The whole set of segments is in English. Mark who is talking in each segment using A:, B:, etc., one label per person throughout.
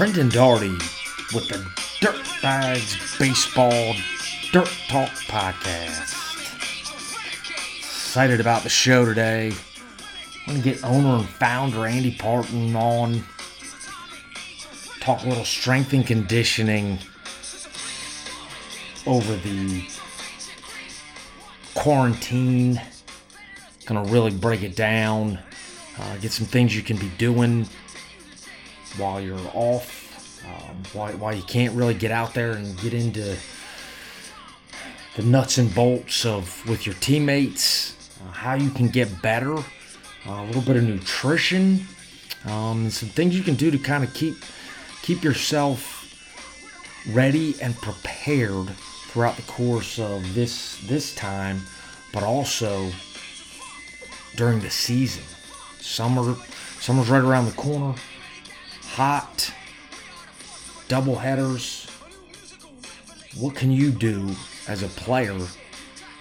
A: Brendan Daugherty with the Dirtbags Baseball Dirt Talk Podcast. Excited about the show today. I'm going to get owner and founder Andy Partin on. Talk a little strength and conditioning over the quarantine. Gonna really break it down. Uh, get some things you can be doing while you're off, um, why, why you can't really get out there and get into the nuts and bolts of with your teammates, uh, how you can get better, uh, a little bit of nutrition, um, and some things you can do to kind of keep keep yourself ready and prepared throughout the course of this this time, but also during the season. Summer summer's right around the corner hot double headers. What can you do as a player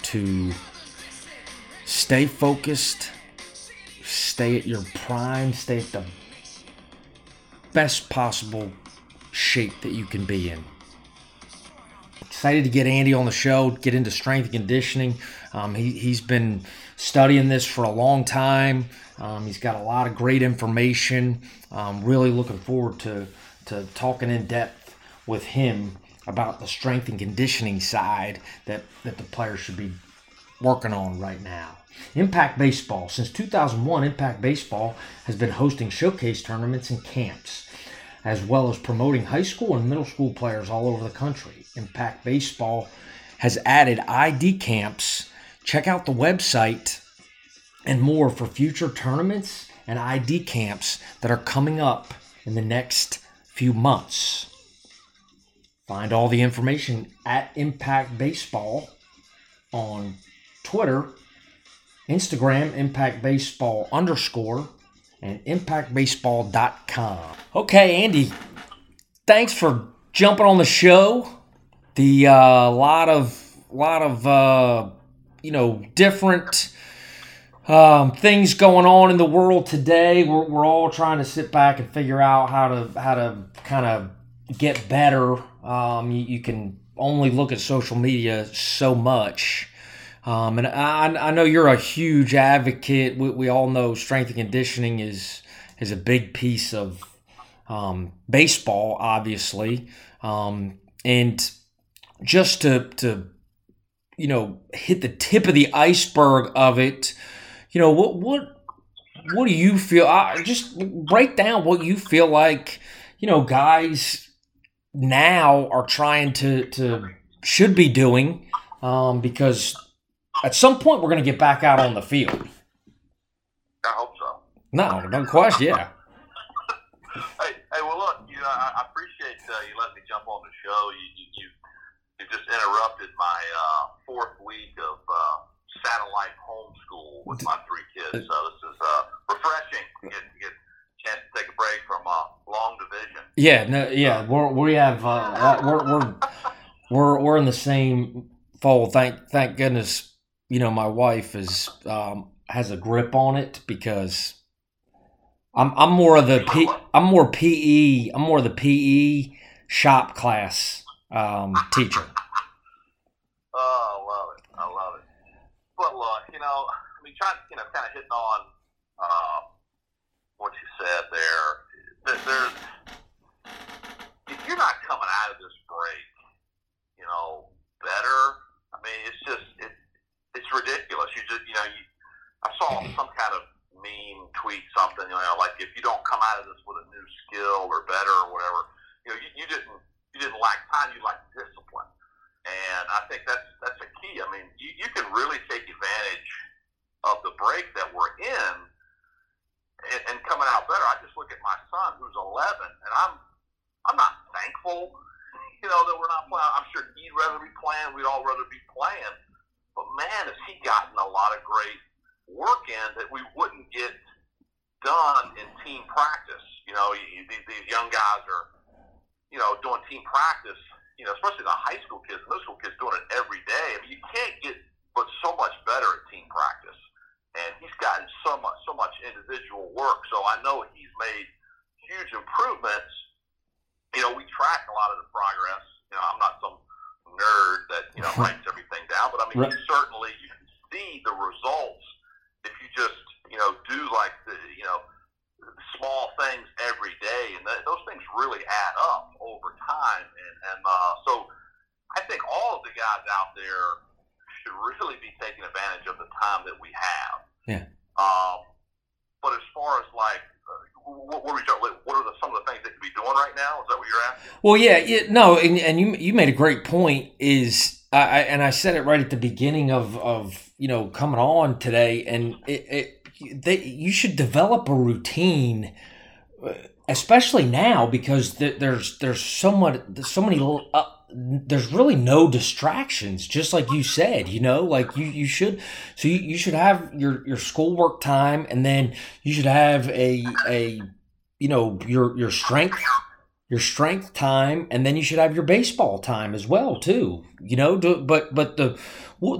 A: to stay focused, stay at your prime, stay at the best possible shape that you can be in? Excited to get Andy on the show, get into strength and conditioning. Um, he, he's been studying this for a long time. Um, he's got a lot of great information. Um, really looking forward to, to talking in depth with him about the strength and conditioning side that, that the players should be working on right now. Impact Baseball. Since 2001, Impact Baseball has been hosting showcase tournaments and camps, as well as promoting high school and middle school players all over the country. Impact Baseball has added ID camps. Check out the website and more for future tournaments and ID camps that are coming up in the next few months. Find all the information at Impact Baseball on Twitter, Instagram, Impact Baseball underscore, and impactbaseball.com. Okay, Andy, thanks for jumping on the show. The uh, lot of lot of uh, you know different um, things going on in the world today. We're, we're all trying to sit back and figure out how to how to kind of get better. Um, you, you, can only look at social media so much. Um, and I, I know you're a huge advocate. We, we all know strength and conditioning is is a big piece of um, baseball, obviously. Um, and just to to you know hit the tip of the iceberg of it you know what what what do you feel? I, just break down what you feel like. You know, guys now are trying to to should be doing um, because at some point we're going to get back out on the field.
B: I hope so.
A: No, no question. Yeah.
B: hey, hey, well, look, you know, I, I appreciate uh, you letting me jump on the show. You, you, you, you just interrupted my uh, fourth week of uh, satellite homeschool with my three kids. So this is uh, refreshing. Get, get chance to take a break from uh, long division.
A: Yeah, no, yeah, we're, we have uh, we're, we're we're we're in the same fold. Thank thank goodness, you know, my wife is um, has a grip on it because I'm I'm more of the P, I'm more PE I'm more of the PE shop class um, teacher. Oh, I love it! I love it.
B: But look, you know, Mean, you know, kind of hitting on uh, what you said there. There's, if you're not coming out of this break, you know, better. I mean, it's just it, it's ridiculous. You just, you know, you, I saw some kind of meme tweet something, you know, like if you don't come out of this with a new skill or better or whatever, you know, you, you didn't you didn't lack time, you lacked discipline. And I think that's that's a key. I mean, you, you can really take advantage of the break that we're in and, and coming out better. I just look at my son who's 11, and I'm I'm not thankful, you know, that we're not playing. I'm sure he'd rather be playing. We'd all rather be playing. But man, has he gotten a lot of great work in that we wouldn't get done in team practice. You know, you, these, these young guys are, you know, doing team practice you know, especially the high school kids, middle school kids doing it every day. I mean, you can't get but so much better at team practice. And he's gotten so much, so much individual work. So I know he's made huge improvements. you know, we track a lot of the progress. You know, I'm not some nerd that you know writes everything down, but I mean,
A: Right.
B: you certainly you can see the results if you just you know do like the you know small things every day, and th- those things really add up over time. And, and uh, so, I think all of the guys out there should really be taking advantage of the time that we have.
A: Yeah.
B: Um, but as far as like, uh, what, what, are we, what are the, some of the things that could be doing right now? Is that what you're asking?
A: Well, yeah, yeah no, and, and you you made a great point. Is I, and I said it right at the beginning of of you know coming on today, and it, it they you should develop a routine, uh, especially now because th- there's there's so much there's so many little. There's really no distractions just like you said you know like you you should so you, you should have your your schoolwork time and then you should have a a you know your your strength your strength time and then you should have your baseball time as well too you know but but the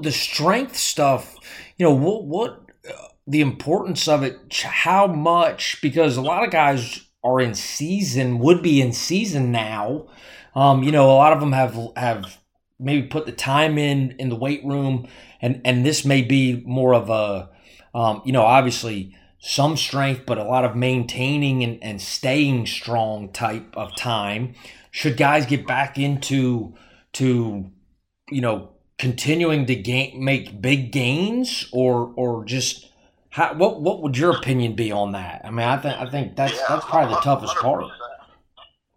A: the strength stuff you know what what uh, the importance of it how much because a lot of guys are in season would be in season now um you know a lot of them have have maybe put the time in in the weight room and and this may be more of a um you know obviously some strength, but a lot of maintaining and, and staying strong type of time. Should guys get back into to you know continuing to gain make big gains or or just how, what what would your opinion be on that? I mean, I think I think that's
B: Yeah,
A: that's probably the toughest part.
B: 100%.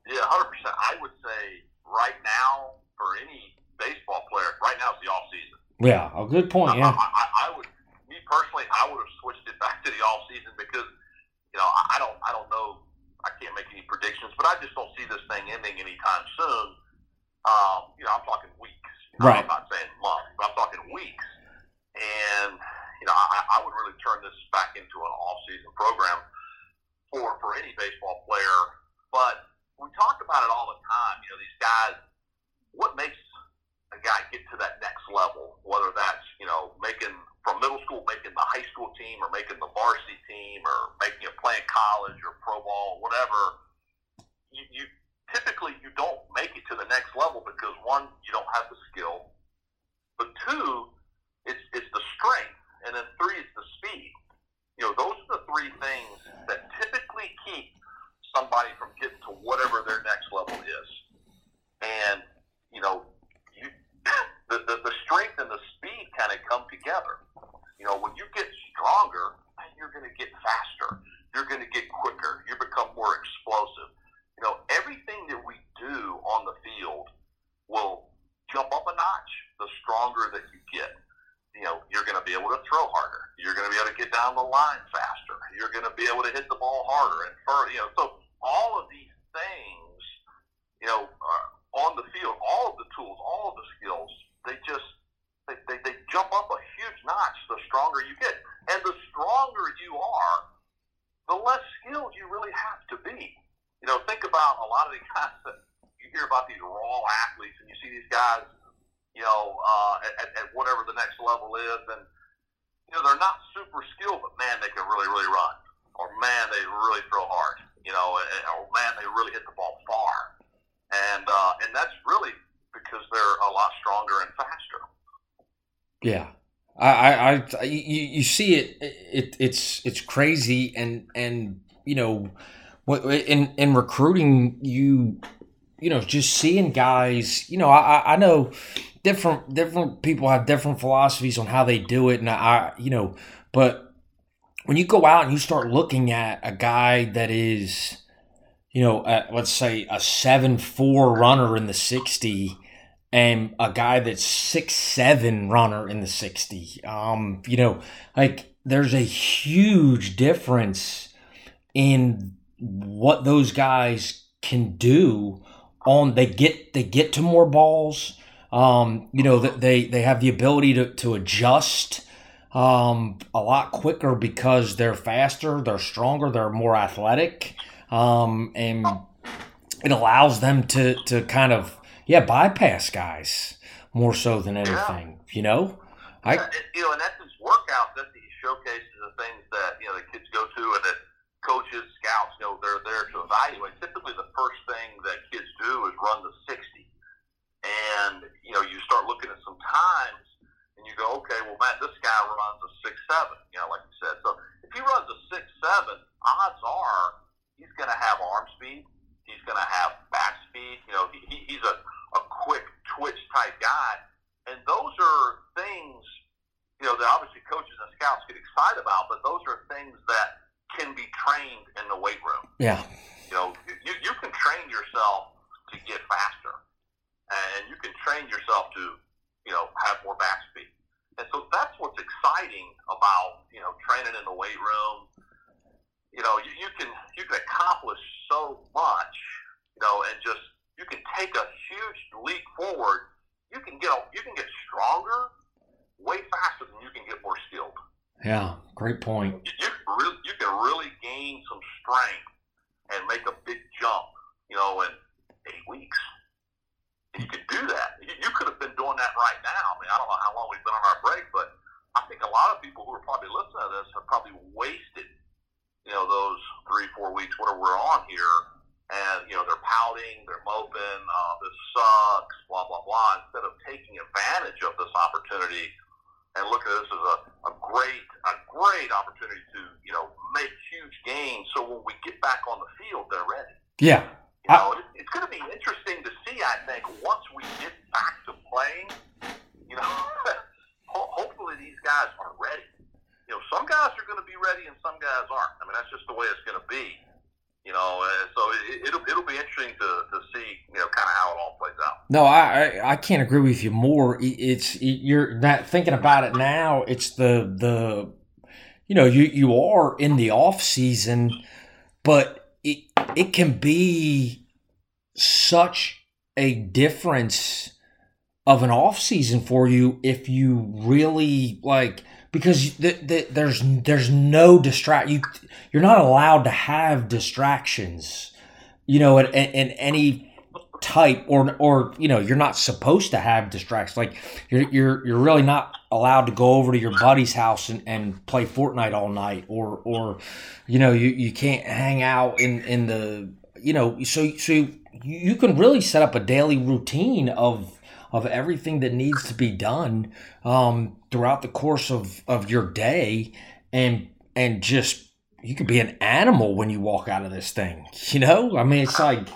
B: Yeah, hundred percent. I right now for any baseball player, right now is the off season.
A: Yeah, a good point.
B: I,
A: Yeah,
B: I, I would, me personally, I would have switched it back to the off season because, you know, I, I don't, I don't know, I can't make any predictions, but I just don't see this thing ending anytime soon. Um, you know, I'm talking weeks. You know,
A: Right.
B: I'm not saying months, but I'm talking weeks. And you know, I, I would really turn this back into an off-season program for for any baseball player. But we talk about it all the time. You know, these guys. What makes a guy get to that next level? Whether that's you know making from middle school, making the high school team, or making the varsity team, or making it playing college or pro ball, whatever. You, you typically you don't make it to the next level because one, you don't have the skill, but two, it's it's the strength, and then three, it's the speed. You know, those are the three things that typically keep somebody from getting to whatever their next level is. And you know, you the the, the strength and the speed kind of come together. You know, when you get stronger, you're going to get faster. You're going to get quicker. You become more explosive. You know, everything that we do on the field will jump up a notch the stronger that you get. You know, you're going to be able to throw harder. You're going to be able to get down the line faster. You're going to be able to hit the ball harder and further. You know, so all of these things, you know, are on the field, all of the tools, all of the skills, they just they, they, they jump up a huge notch the stronger you get. And the stronger you are, the less skilled you really have to be. You know, think about a lot of the guys that you hear about these raw athletes, and you see these guys, you know, uh, at, at whatever the next level is, and you know they're not super skilled, but man, they can really, really run, or man, they really throw hard, you know, or man, they really hit the ball far, and uh, and that's really because they're a lot stronger and faster.
A: Yeah. I, I, I you, see it, it, it's, it's crazy. And, and, you know, what in, in recruiting, you, you know, just seeing guys, you know, I, I know different, different people have different philosophies on how they do it. And I, you know, but when you go out and you start looking at a guy that is, you know, let's say a seven four runner in the sixty, and a guy that's six seven runner in the sixty. Um, you know, like there's a huge difference in what those guys can do. On they get they get to more balls. Um, you know that they they have the ability to to adjust um, a lot quicker because they're faster, they're stronger, they're more athletic, um, and it allows them to to kind of yeah bypass guys more so than anything. You know, I
B: Yeah, it, you know, and that's his workouts. That's these showcases the things that you know the kids go to, and that coaches, scouts, you know, they're there to evaluate. Typically, the first thing that kids do is run the 60. And, you know, you start looking at some times and you go, okay, well, Matt, this guy runs a 6 7, you know, like you said. So if he runs a 6 7, odds are he's going to have arm speed. He's going to have bat speed. You know, he, he's a, a quick twitch type guy. And those are things, you know, that obviously coaches and scouts get excited about, but those are things that can be trained in the weight room.
A: Yeah.
B: You know, you, you can train yourself to get faster, and you can train yourself to, you know, have more bat speed. And so that's what's exciting about, you know, training in the weight room. You know, you, you can you can accomplish so much, you know, and just you can take a huge leap forward. You can get you can get stronger way faster than you can get more skilled.
A: Yeah, great point.
B: You, you, can really, you can really gain some strength and make a big jump, you know, in eight weeks. And you could do that. You, you could have been doing that right now. I mean, I don't know how long we've been on our break, but I think a lot of people who are probably listening to this have probably wasted, you know, those three, four weeks, whatever we're on here, and you know they're pouting, they're moping, uh, this sucks, blah blah blah, instead of taking advantage of this opportunity and look at this as a, a great a great opportunity to you know make huge gains. So when we get back on the field, they're ready.
A: Yeah.
B: You know, it, it's going to be interesting to see. I think once we get back to playing, you know, hopefully these guys are ready. You know, some guys are going to be ready and some guys aren't. I mean, that's just the way it's going to be. You know, and so it, it'll it'll be interesting to, to see you know kind of how it all plays out.
A: No, I, I can't agree with you more. It's you're not thinking about it now. It's the the you know you you are in the off season, but it it can be such a difference of an off season for you if you really like because the, the, there's there's no distract you you're not allowed to have distractions you know in, in any type or or you know you're not supposed to have distractions. Like you're you're you're really not allowed to go over to your buddy's house and, and play Fortnite all night or or you know you, you can't hang out in in the you know so so you, can really set up a daily routine of of everything that needs to be done um, throughout the course of, of your day and and just you could be an animal when you walk out of this thing you know? I mean it's like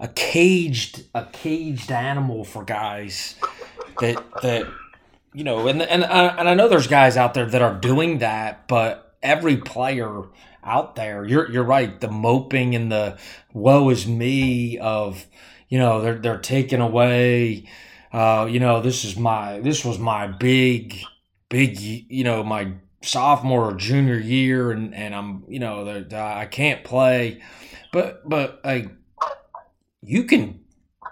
A: a caged a caged animal for guys that that you know and and and I know there's guys out there that are doing that but every player out there you're you're right the moping and the woe is me of you know they're they're taking away uh, you know this is my this was my big big you know my sophomore or junior year and and I'm you know I can't play. But but like you can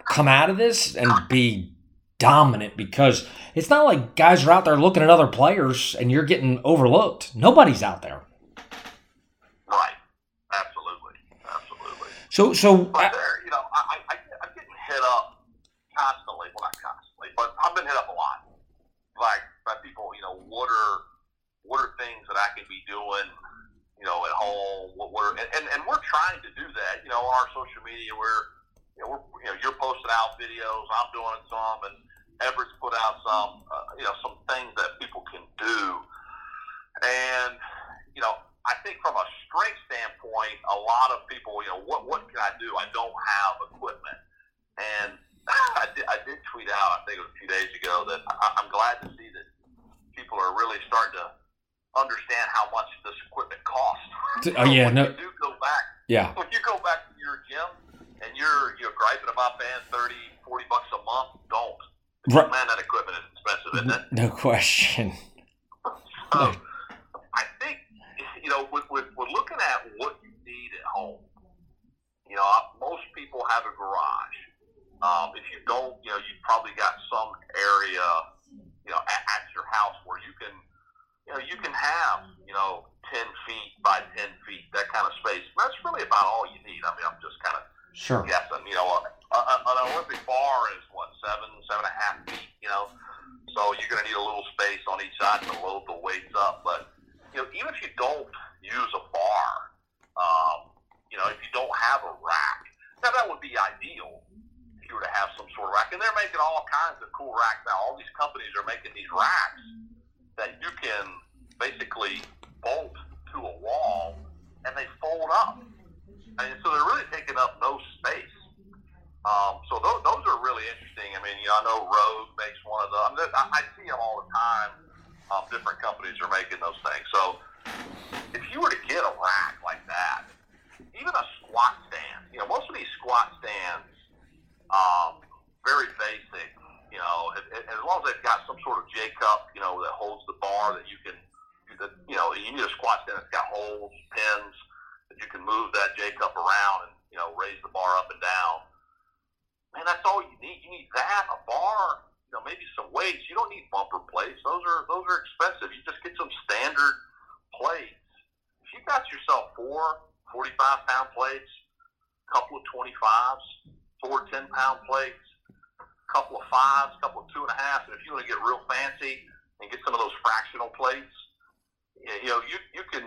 A: come out of this and be dominant because it's not like guys are out there looking at other players and you're getting overlooked. Nobody's out there.
B: Right. Absolutely. Absolutely.
A: So, so
B: there, you know, I, I, I'm getting hit up constantly. Well, not constantly, but I've been hit up a lot. Like by people, you know, what are what are things that I can be doing, you know, at home? What, what are, and, and we're trying to do that. You know, on our social media, we're you know, we're, you know, you're posting out videos. I'm doing some, and Everett's put out some, uh, you know, some things that people can do. And you know, I think from a strength standpoint, a lot of people, you know, what what can I do? I don't have equipment, and I did, I did tweet out, I think it was a few days ago, that I, I'm glad to see that people are really starting to understand how much this equipment costs.
A: Oh yeah,
B: when
A: no.
B: You do go back.
A: Yeah.
B: When you go back to your gym and you're you're griping about paying 30, 40 bucks a month, don't.
A: Right.
B: Man, that equipment is expensive, isn't it?
A: No question.
B: So, I think you know, with, with, with looking at what you need at home, you know, most people have a garage. Um, if you don't, you know, you've probably got some area, you know, at, at your house where you can, you know, you can have, you know, ten feet by ten feet, that kind of space. That's really about all you need. I mean, I'm just kind of
A: Sure.
B: guessing. You know, an Olympic bar is what seven, seven and a half feet. You know, so you're going to need a little space on each side to load the weights up. But you know, even if you don't use a bar, um, you know, if you don't have a rack, now that would be ideal. If you were to have some sort of rack. And they're making all kinds of cool racks now. All these companies are making these racks that you can basically bolt to a wall, and they fold up. And so they're really taking up no space. Um, so those, those are really interesting. I mean, you know, I know Rogue makes one of them. I, I see them all the time. Um, different companies are making those things. So if you were to get a rack like that, even a squat stand, you know, most of these squat stands, um, very basic. You know, as long as they've got some sort of J cup, you know, that holds the bar that you can, you know, you need a squat stand that's got holes, pins that you can move that J cup around and you know raise the bar up and down. Man, that's all you need. You need that, a bar, you know, maybe some weights. You don't need bumper plates. Those are those are expensive. You just get some standard plates. If you got yourself four 45 pound plates, a couple of 25s, four 10 pound plates, a couple of fives, a couple of two and a half, and if you want to get real fancy and get some of those fractional plates, you know, you you can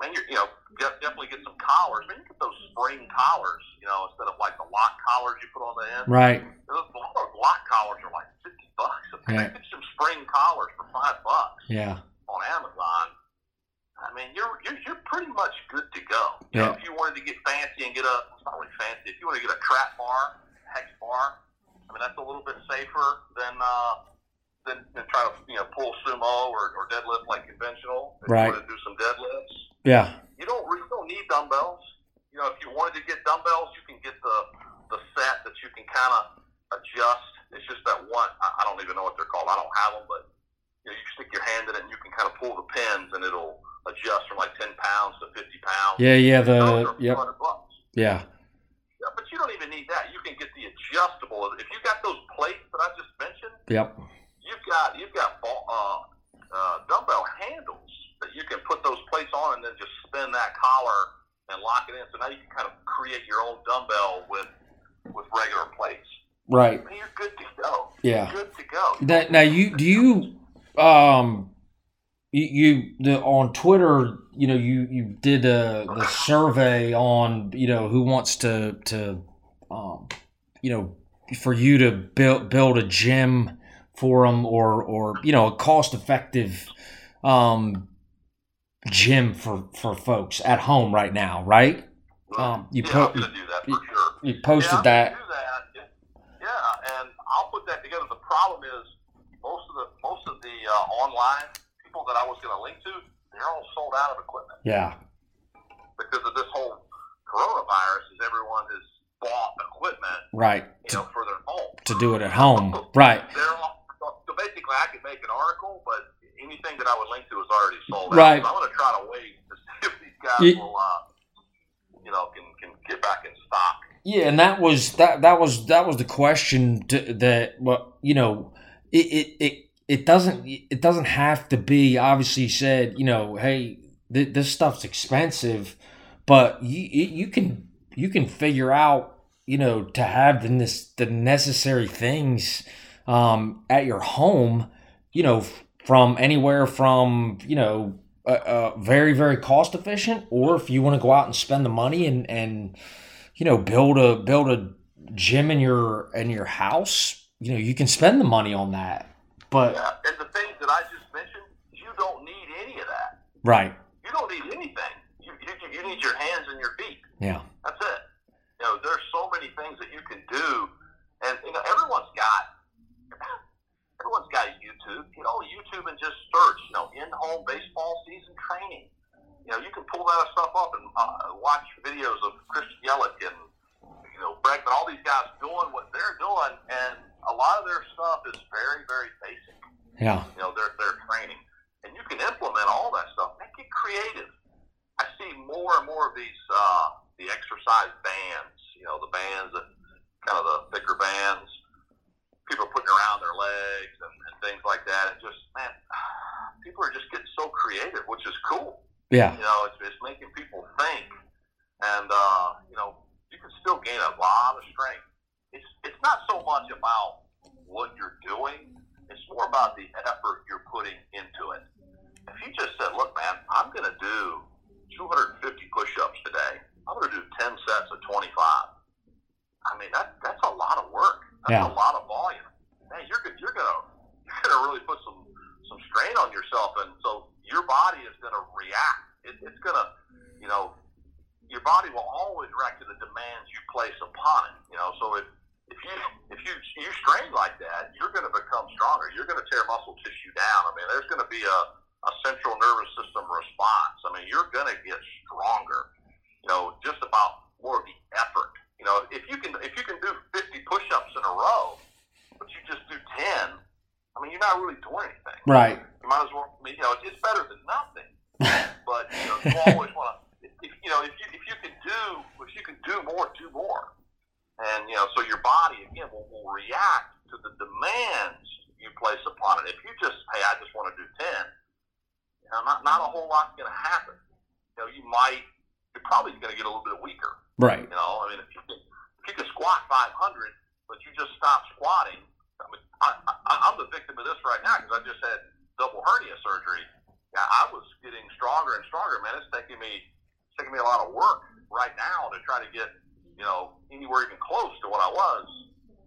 B: man, you you know, definitely get some collars. Man, you get those spring collars, you know, instead of like the lock collars you put on the end.
A: Right.
B: Those lock collars are like fifty bucks. Yeah. Get some spring collars for five bucks.
A: Yeah.
B: On Amazon. I mean, you're you're, you're pretty much good to go.
A: You
B: yeah. know, if you wanted to get fancy and get a, it's not really fancy. If you want to get a trap bar, hex bar, I mean, that's a little bit safer than. uh than, than try to you know pull sumo or, or deadlift like conventional. If
A: right.
B: you want to do some deadlifts,
A: yeah.
B: You don't you don't need dumbbells. You know, if you wanted to get dumbbells, you can get the the set that you can kind of adjust. It's just that one. I, I don't even know what they're called. I don't have them, but you know, you stick your hand in it and you can kind of pull the pins and it'll adjust from like ten pounds to fifty pounds.
A: Yeah, yeah. The yep. Yeah.
B: Yeah, but you don't even need that. You can get the adjustable. If you got those plates that I just mentioned.
A: Yep.
B: You've got you've got uh, uh, dumbbell handles you can put those plates on and then just spin that collar and lock it in. So now you can kind of create your own dumbbell with with regular plates.
A: Right.
B: And you're good to go.
A: Yeah.
B: You're good to go.
A: Now, now you do you um you, you the on Twitter you know you you did a the survey on you know who wants to to um you know for you to build build a gym for them or or you know a cost effective um gym for for folks at home right now, right?
B: Um, you, yeah, po- for sure.
A: You posted
B: yeah,
A: that.
B: That. Yeah, and I'll put that together. The problem is most of the most of the uh, online people that I was going to link to, they're all sold out of equipment.
A: Yeah.
B: Because of this whole coronavirus, is everyone has bought equipment,
A: right?
B: You to, know, for their home
A: to do it at home, right?
B: They're all, so basically, I could make an article, but anything that I would link to is already sold out.
A: Right.
B: So I'm going to try to wait to see if these guys you, will, uh, you know, can, can get back in stock.
A: Yeah, and that was that that was that was the question to, that well, you know, it, it it it doesn't it doesn't have to be obviously said, you know, hey, th- this stuff's expensive, but you you can you can figure out, you know, to have the the necessary things um, at your home, you know, from anywhere from you know uh, uh, very very cost efficient, or if you want to go out and spend the money and and you know build a build a gym in your in your house, you know you can spend the money on that. But
B: yeah, and the things that I just mentioned, you don't need any of that.
A: Right.
B: You don't need anything. Place upon it. If you just, hey, I just want to do ten, you know, not not a whole lot's going to happen. You know, you might, you're probably going to get a little bit weaker.
A: Right.
B: You know, I mean, if you can, if you can squat 500, but you just stop squatting, I mean, I, I, I'm the victim of this right now because I just had double hernia surgery. Yeah, I was getting stronger and stronger, man. It's taking me, it's taking me a lot of work right now to try to get you know, anywhere even close to what I was,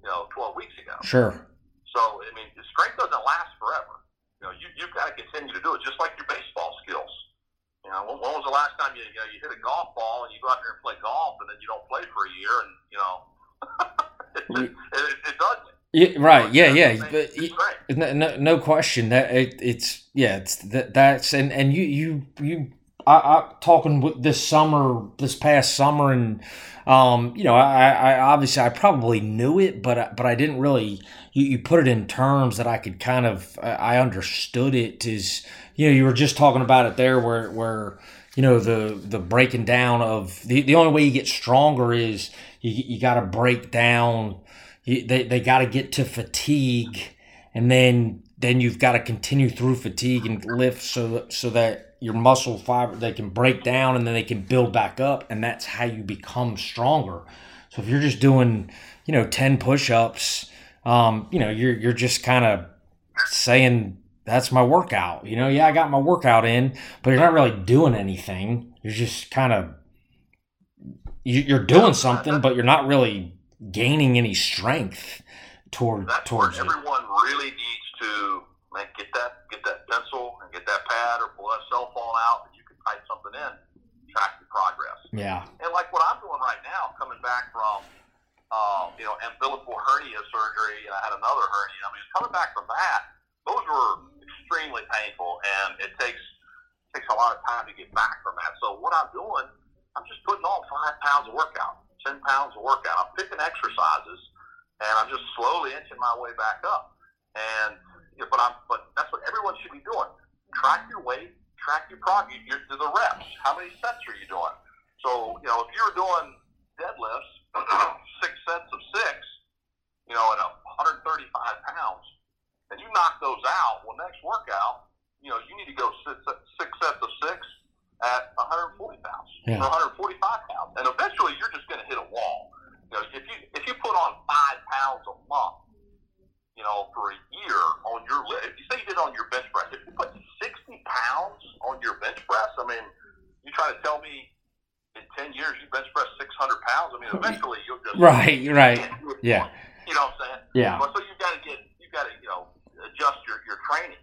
B: you know, 12 weeks ago.
A: Sure.
B: So, I mean, the strength doesn't last forever. You know, you, you've got to continue to do it, just like your baseball skills. You know, when, when was the last time you, you know, you hit a golf ball and you go out there and play golf and then you don't play for a year and, you know, it, it, it, it doesn't.
A: Yeah, right. Yeah, yeah. But no, no, no question that it, it's yeah, it's that that's and and you you you I, I talking with this summer, this past summer, and um, you know, I, I obviously I probably knew it, but but I didn't really. You, you put it in terms that I could kind of I understood it. Is you know you were just talking about it there, where where you know the the breaking down of the the only way you get stronger is you you got to break down. You, they they got to get to fatigue, and then then you've got to continue through fatigue and lift so so that your muscle fiber they can break down and then they can build back up and that's how you become stronger. So if you're just doing you know 10 push-ups um, you know you're you're just kind of saying that's my workout. You know yeah i got my workout in but you're not really doing anything. You're just kind of you're doing something but you're not really gaining any strength toward
B: that's
A: towards
B: everyone really needs to like get that get that pencil get that pad or pull that cell phone out and you can type something in, track your progress.
A: Yeah.
B: And like what I'm doing right now, coming back from uh, you know, umbilical hernia surgery and I had another hernia. I mean coming back from that, those were extremely painful and it takes takes a lot of time to get back from that. So what I'm doing, I'm just putting on five pounds of workout, ten pounds of workout. I'm picking exercises and I'm just slowly inching my way back up. And but I'm, but that's what everyone should be doing. Track your weight, track your prog, your, the reps. How many sets are you doing? So, you know, if you're doing deadlifts, six sets of six, you know, at 135 pounds, and you knock those out, well, next workout, you know, you need to go six, six sets of six at 140 pounds yeah. or 145 pounds, and eventually you're just going to hit a wall. You know, if you if you put on five pounds a month, you know, for a year on your if you say you did on your bench press, if you put pounds on your bench press, I mean, you try to tell me in ten years you bench press six hundred pounds. I mean, eventually you'll just
A: right, right, yeah.
B: You know what I'm saying?
A: Yeah.
B: But so you've got to get you've got to you know adjust your your training.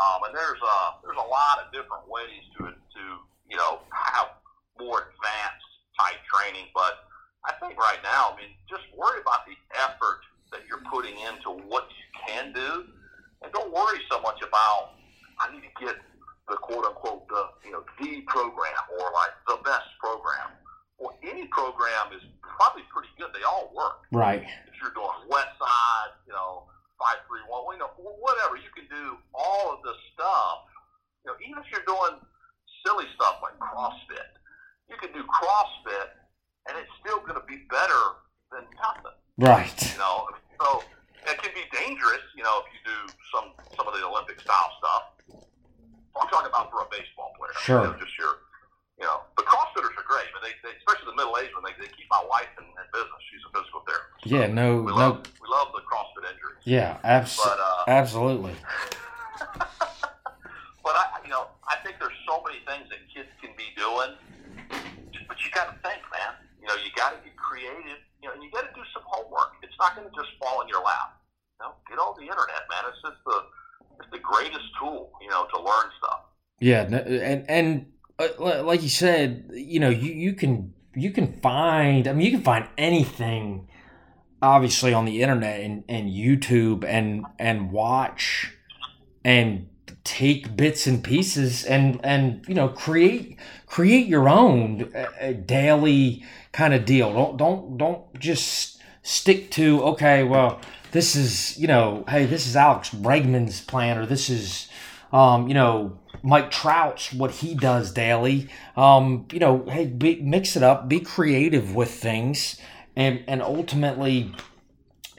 B: Um, and there's a there's a lot of different ways to to you know have more advanced type training, but I think right now, I mean, just worry about the effort that you're putting into what you can do, and don't worry so much about I need to get the quote unquote the you know the program or like the best program. Well, any program is probably pretty good. They all work.
A: Right.
B: If you're doing west side, you know, five three one, you know, whatever you can do, all of this stuff. You know, even if you're doing silly stuff like CrossFit, you can do CrossFit, and it's still going to be better than nothing.
A: Right.
B: You know, so it can be dangerous, you know, if you do some some of the Olympic style stuff. I'm talking about for a baseball player.
A: Sure.
B: You know, just your, you know, the CrossFitters are great, but they, they especially the middle aged one, they, they keep my wife in, in business. She's a physical therapist.
A: Yeah, no,
B: we
A: no.
B: Love, we love the CrossFit injuries.
A: Yeah, abs-
B: but, uh,
A: absolutely.
B: but I, you know, I think there's so many things that kids can be doing, but you got to think, man. You know, you got to get creative you know, and you got to do some homework. It's not going to just fall in your lap. You know, get on the internet, man. It's just the it's the greatest tool, you know, to learn stuff.
A: Yeah, and and uh, like you said, you know, you you can you can find. I mean, you can find anything, obviously, on the internet and, and YouTube, and and watch and take bits and pieces and and you know create create your own uh, daily kind of deal. Don't don't don't just stick to okay. Well, this is you know, hey, this is Alex Bregman's plan, or this is um, you know Mike Trout's what he does daily. Um, you know, hey, be, mix it up, be creative with things, and and ultimately,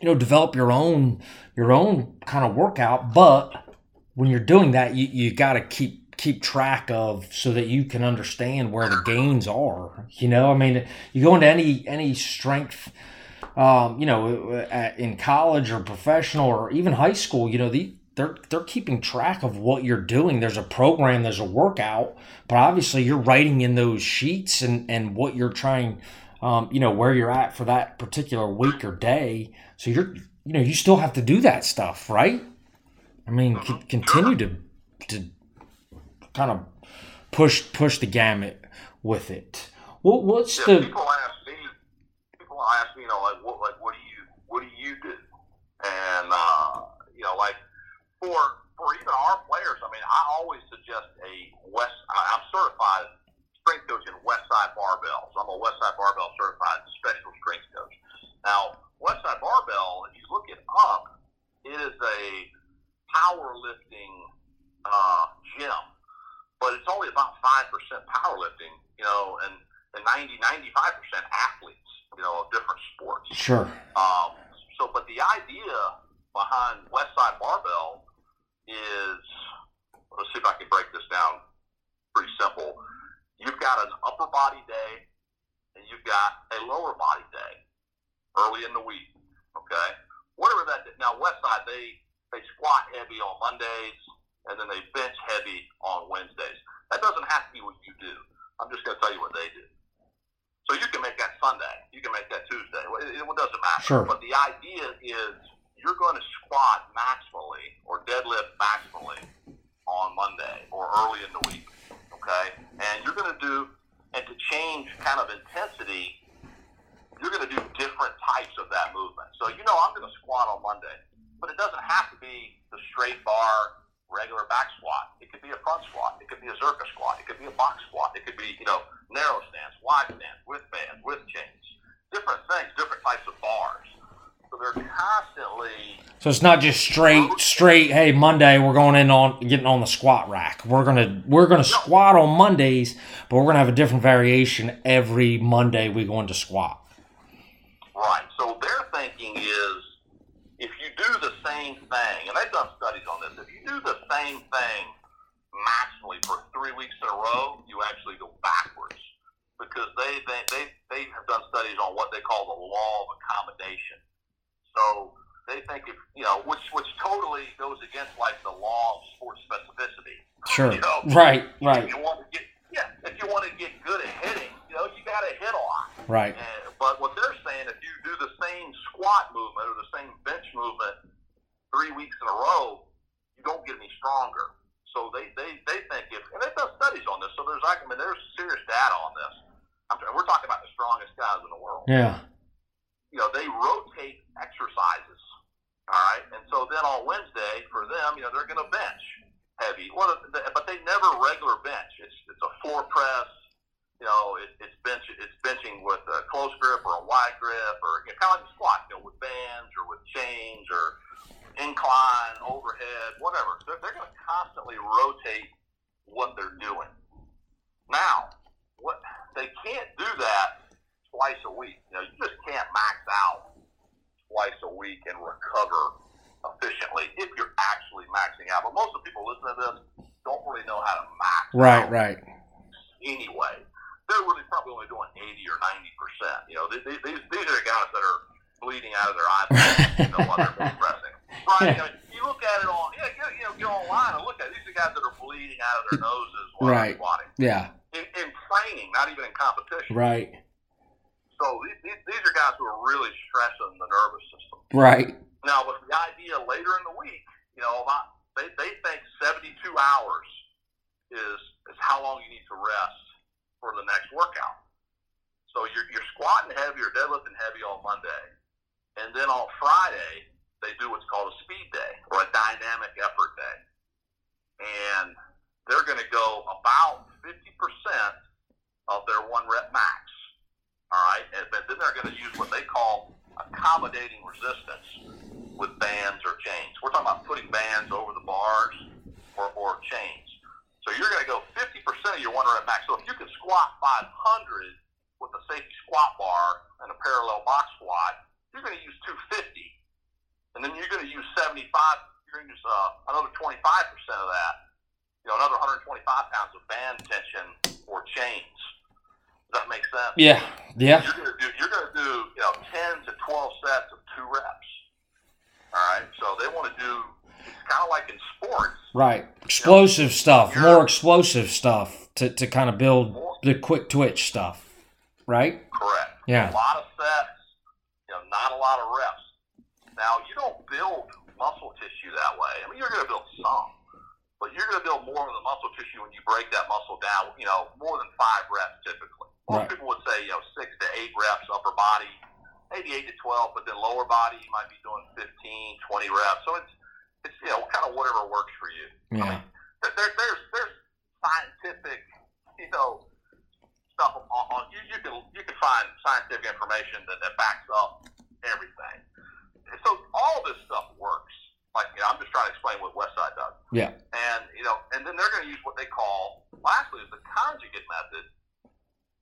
A: you know, develop your own your own kind of workout. But when you're doing that, you you got to keep keep track of so that you can understand where the gains are. You know, I mean, you go into any any strength, um, you know, in college or professional or even high school. You know, the they're they're keeping track of what you're doing. There's a program, there's a workout, but obviously you're writing in those sheets and and what you're trying, um, you know, where you're at for that particular week or day. So you're you know you still have to do that stuff, right? I mean, c- continue to to kind of push push the gamut with it. What what's
B: yeah,
A: the
B: people ask me people ask me, you know, like what like what do you what do you do? And uh, you know, like for for even our players, I mean, I always suggest a West. I'm certified strength coach in Westside Barbell, so I'm a Westside Barbell certified special strength coach. Now, Westside Barbell, if you look it up, it is a powerlifting uh, gym but it's only about 5% powerlifting, you know, and, and 90, 95% athletes, you know, of different sports.
A: sure?
B: Um, so, but the idea behind Westside Barbell is, let's see if I can break this down pretty simple. You've got an upper body day and you've got a lower body day early in the week, okay? Whatever that, now Westside, they, they squat heavy on Mondays, and then they bench heavy on Wednesdays. That doesn't have to be what you do. I'm just going to tell you what they do. So you can make that Sunday. You can make that Tuesday. It, it doesn't matter.
A: Sure.
B: But the idea is you're going to squat maximally or deadlift maximally on Monday or early in the week. Okay? And you're going to do, and to change kind of intensity, you're going to do different types of that movement. So, you know, I'm going to squat on Monday, but it doesn't have to be the straight bar regular back squat. It could be a front squat. It could be a Zercher squat. It could be a box squat. It could be, you know, narrow stance, wide stance, with bands, with chains. Different things, different types of bars. So they're constantly.
A: So it's not just straight straight. Hey, Monday we're going in on getting on the squat rack. We're gonna we're gonna squat on Mondays, but we're gonna have a different variation every Monday we go into squat.
B: Right. So their thinking is if you do the same thing, and they've done studies on this, if you do the same thing maximally for three weeks in a row, you actually go backwards because they they, they, they have done studies on what they call the law of accommodation. So they think if you know, which which totally goes against like the law of sports specificity.
A: Sure.
B: You know,
A: Right. Right.
B: If you want to get yeah, if you want to get good at hitting, you know, you got to hit a lot.
A: Right.
B: And, but what they're saying, if you do the same squat movement or the same bench movement three weeks in a row, you don't get any stronger. So they, they, they think if, and they've done studies on this, so there's, I mean, there's serious data on this. I'm, we're talking about the strongest guys in the world.
A: Yeah.
B: You know, they rotate exercises. All right. And so then on Wednesday, for them, you know, they're going to bench heavy. Well, but they never regular bench. It's, it's a floor press you know, it, it's bench, it's benching with a close grip or a wide grip, or you know, kind of like a squat, you know, with bands or with chains or incline, overhead, whatever. They're, they're going to constantly rotate what they're doing. Now, what they can't do that twice a week. You know, you just can't max out twice a week and recover efficiently if you're actually maxing out. But most of the people listening to this don't really know how to max
A: Right. Right.
B: anyway. They're really probably only doing 80 or 90 percent. You know, these, these, these are the guys that are bleeding out of their eyeballs, you know, while they're pressing. Right? You, know, you look at it on, yeah, you, you know, get online and look at it. These are guys that are bleeding out of their noses while
A: Right.
B: they're squatting.
A: Yeah.
B: In, in training, not even in competition.
A: Right.
B: So these, these, these are guys who are really stressing the nervous system.
A: Right.
B: Now, with the idea later in the week, you know, about, they, they think 72 hours is is how long you need to rest for the next workout. So you're, you're squatting heavy or deadlifting heavy on Monday, and then on Friday they do what's called a speed day or a dynamic effort day, and they're going to go about 50% of their one rep max. All right, and then they're going to use what they call accommodating resistance with bands or chains. We're talking about putting bands over the bars or, or chains. So you're going to go 50% of your one rep max. So if you can squat 500 with a safety squat bar and a parallel box squat, you're going to use 250. And then you're going to use 75, you're going to use uh, another 25% of that, you know, another 125 pounds of band tension or chains. Does that make sense?
A: Yeah, yeah.
B: You're going to do, you're going to do, you know, 10 to 12 sets of two reps. All right. So they want to do, it's kind of like in sports.
A: Right. Explosive stuff, more explosive stuff to, to kind of build the quick twitch stuff right?
B: Correct.
A: Yeah.
B: A lot of sets, you know, not a lot of reps. Now, you don't build muscle tissue that way. I mean, you're going to build some, but you're going to build more of the muscle tissue when you break that muscle down, you know, more than five reps typically. Most
A: Right.
B: people would say, you know, six to eight reps upper body, maybe eight to 12, but then lower body, you might be doing 15, 20 reps. So it's, it's you know, kind of whatever works for you.
A: Yeah.
B: There, there- there's, there's scientific, you know, stuff on, on you, you can you can find scientific information that, that backs up everything. And so all this stuff works. Like you know, I'm just trying to explain what Westside does.
A: Yeah.
B: And you know, and then they're going to use what they call lastly is the conjugate method,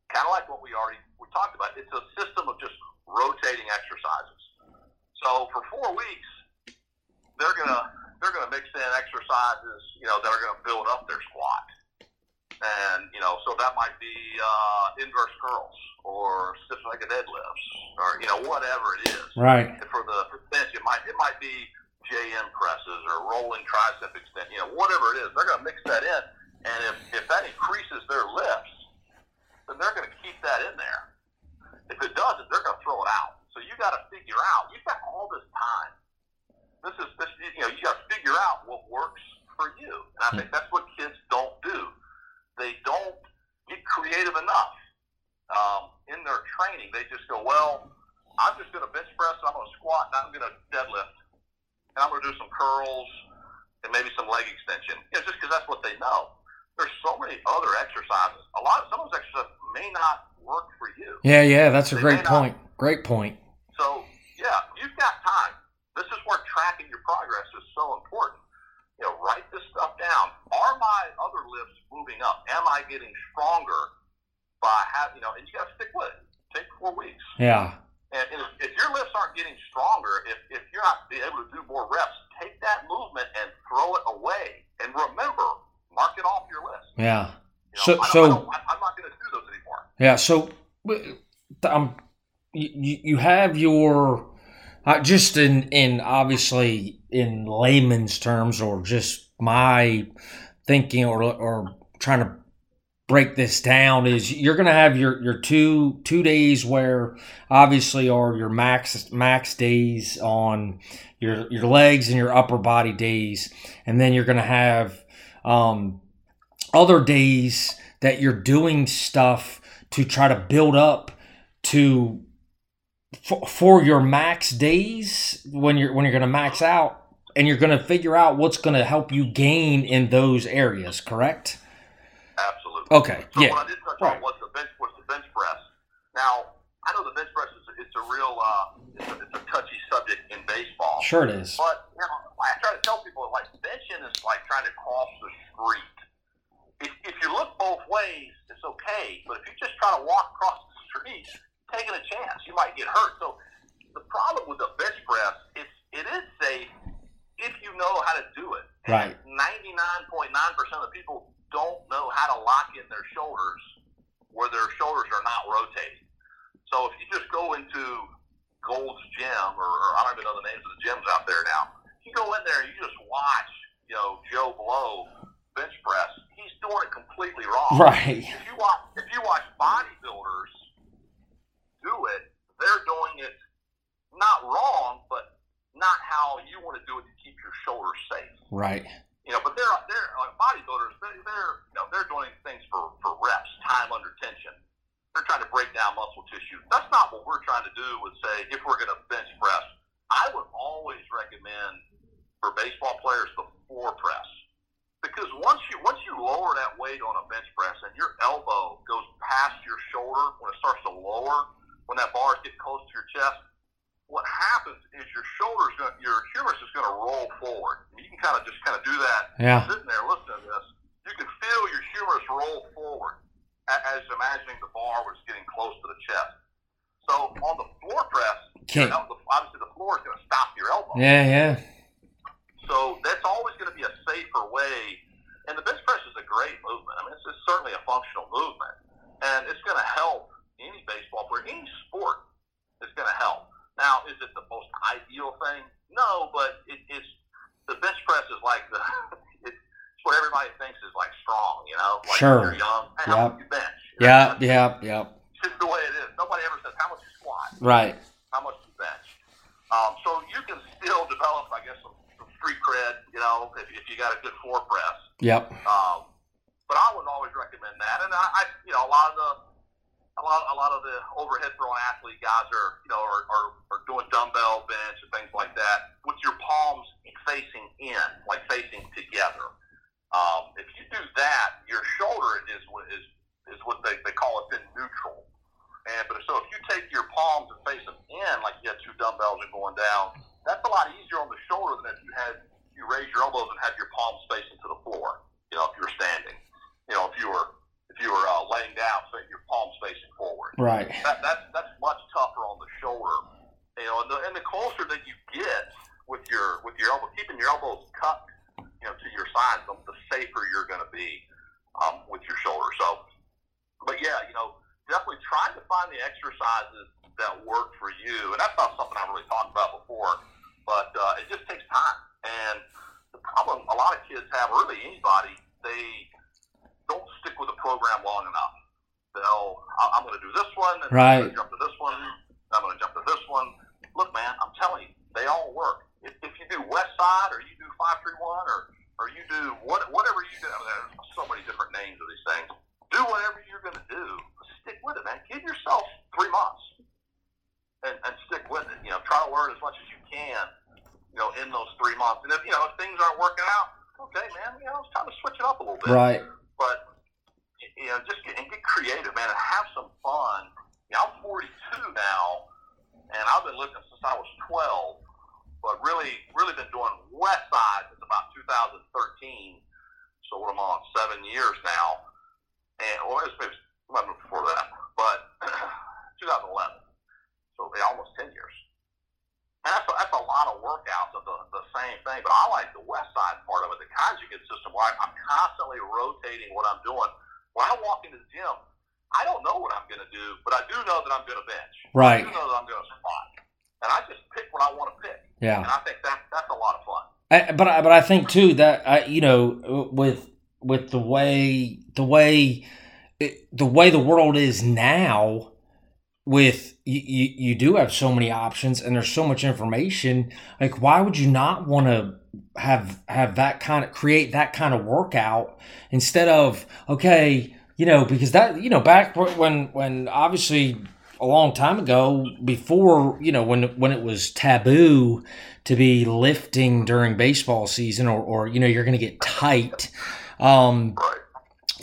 B: kind of like what we already we talked about. It's a system of just rotating exercises. So for four weeks, they're gonna they're gonna mix in exercises, you know, that are gonna build up their squat. And you know, so that might be uh, inverse curls or stiff-legged deadlifts or you know whatever it is.
A: Right.
B: And for the for bench, it might it might be JM presses or rolling tricep extent, you know, whatever it is. They're going to mix that in, and if if that increases their lifts, then they're going to keep that in there. If it doesn't, they're going to throw it out. So you got to figure out. You've got all this time. This is this. You know, you got to figure out what works for you. And I hmm. think that's what kids don't do. They don't get creative enough um, in their training. They just go, well, I'm just going to bench press, and I'm going to squat, and I'm going to deadlift, and I'm going to do some curls and maybe some leg extension. You know, just because that's what they know. There's so many other exercises. A lot of some of those exercises may not work for you.
A: Yeah, yeah, that's a
B: They
A: great
B: may not-
A: point. Great point.
B: So yeah, you've got time. This is where tracking your progress is so important. You know, write this stuff down. Are my other lifts moving up? Am I getting stronger by having you know? And you got to stick with it. Take four weeks.
A: Yeah.
B: And if, if your lifts aren't getting stronger, if, if you're not able to do more reps, take that movement and throw it away. And remember, mark it off your list.
A: Yeah.
B: You know,
A: So-
B: I
A: so
B: I am not going to do those anymore.
A: Yeah. So, um, you you have your uh, just in in obviously in layman's terms or just my thinking or or trying to break this down is you're going to have your your two two days where obviously are your max max days on your your legs and your upper body days and then you're going to have um other days that you're doing stuff to try to build up to for, for your max days when you're when you're going to max out and you're going to figure out what's going to help you gain in those areas correct. Okay
B: So
A: yeah
B: what I did touch
A: Right.
B: on was the bench was the bench press. Now I know the bench press is it's a real uh, it's, a, it's a touchy subject in baseball.
A: sure it is
B: But you know, I try to tell people like benching is like trying to cross the street. If, if you look both ways, it's okay. But if you just try to walk across the street, taking a chance. You might get hurt. So the problem with the bench press is it is safe if you know how to do it.
A: Right.
B: Ninety nine point nine percent of the people don't know how to lock in their shoulders where their shoulders are not rotating. So if you just go into Gold's Gym, or, or I don't even know the names of the gyms out there now, you go in there and you just watch, you know, Joe Blow bench press. He's doing it completely wrong.
A: right
B: If you watch, if you watch bodybuilders do it, they're doing it not wrong, but not how you want to do it to keep your shoulders safe.
A: right
B: You know, but they're they're like bodybuilders. They, they're you know they're doing things for for reps, time under tension. They're trying to break down muscle tissue. That's not what we're trying to do. With say, if we're going to bench press, I would always recommend for baseball players the floor press because once you once you lower that weight on a bench press and your elbow goes past your shoulder when it starts to lower, when that bar getting close to your chest, what happens is your shoulders, gonna, your humerus is going to roll forward. And you can kind of just kind of do that
A: yeah.
B: sitting there listening to this. You can feel your humerus roll forward as imagining the bar was getting close to the chest. So on the floor press,
A: okay.
B: obviously the floor is going to stop your elbow.
A: Yeah, yeah.
B: So that's always going to be a safer way. And the bench press is a great movement. I mean, it's, it's certainly a functional movement, and it's going to help any baseball player, any sport. It's going to help. Now, is it the most ideal thing? No, but it, it's the bench press is like the it's what everybody thinks is like strong. You know, like
A: sure.
B: You're young. Hey,
A: yep.
B: how much you bench?
A: You yeah, yeah, yeah.
B: It's just the way it is. Nobody ever says how much you squat.
A: Right.
B: How much you bench. Um, so you can still develop, I guess, some, some street cred. You know, if, if you got a good floor press.
A: Yep.
B: Um, but I would always recommend that, and I, I you know, a lot of the a lot, a lot of the overhead throwing athlete guys are, you know, are, are, are doing dumbbell bench and things like that with your palms facing in, like facing together. Um, if you do that, your shoulder is is is what they, they call it in neutral. And but so if you take your palms and face them in, like you had two dumbbells and going down, that's a lot easier on the shoulder than if you had you raise your elbows and have your palms facing to the floor. You know, if you were standing. You know, if you were you were uh, laying down, so your palms facing forward.
A: Right.
B: That, that's that's much tougher on the shoulder. You know, and the, and the closer that you get with your with your elbow, keeping your elbows cupped, you know, to your sides, the, the safer you're going to be um, with your shoulder. So, but yeah, you know, definitely try to find the exercises that work for you, and that's not something I really talked about before, but uh, it just takes time. And the problem a lot of kids have, or really anybody, they don't stick with a program long enough. They'll, I'm going to do this one, and
A: right.
B: I'm going to jump to this one, I'm going to jump to this one. Look, man, I'm telling you, they all work. If, if you do Westside, or you do 531, or or you do what, whatever you do, I mean, there's so many different names of these things. Do whatever you're going to do. Stick with it, man. Give yourself three months and, and stick with it. You know, try to learn as much as you can, you know, in those three months. And if, you know, if things aren't working out, okay, man, you know, it's time to switch it up a little bit.
A: Right.
B: But, you know, just get, and get creative, man, and have some fun. You know, I'm 42 now, and I've been lifting since I was 12, but really, really been doing Westside since about 2013. So what I'm on? Seven years now. And, well, it's maybe 11 before that, but 2011. So yeah, almost 10 years. And that's a, that's a lot of workouts of the, the same thing. But I like the Westside part of it, the conjugate system, where I'm constantly rotating what I'm doing. When I walk into the gym, I don't know what I'm going to do, but I do know that I'm going to bench.
A: Right.
B: I do know that I'm going to squat. And I just pick what I want to pick.
A: Yeah.
B: And I think that that's a lot of fun.
A: I, but I, but I think too that I, you know with with the way the way the way the world is now with you, you, do have so many options and there's so much information like why would you not want to have have that kind of create that kind of workout instead of okay you know because that you know back when when obviously a long time ago before you know when when it was taboo to be lifting during baseball season or or you know you're going to get tight um.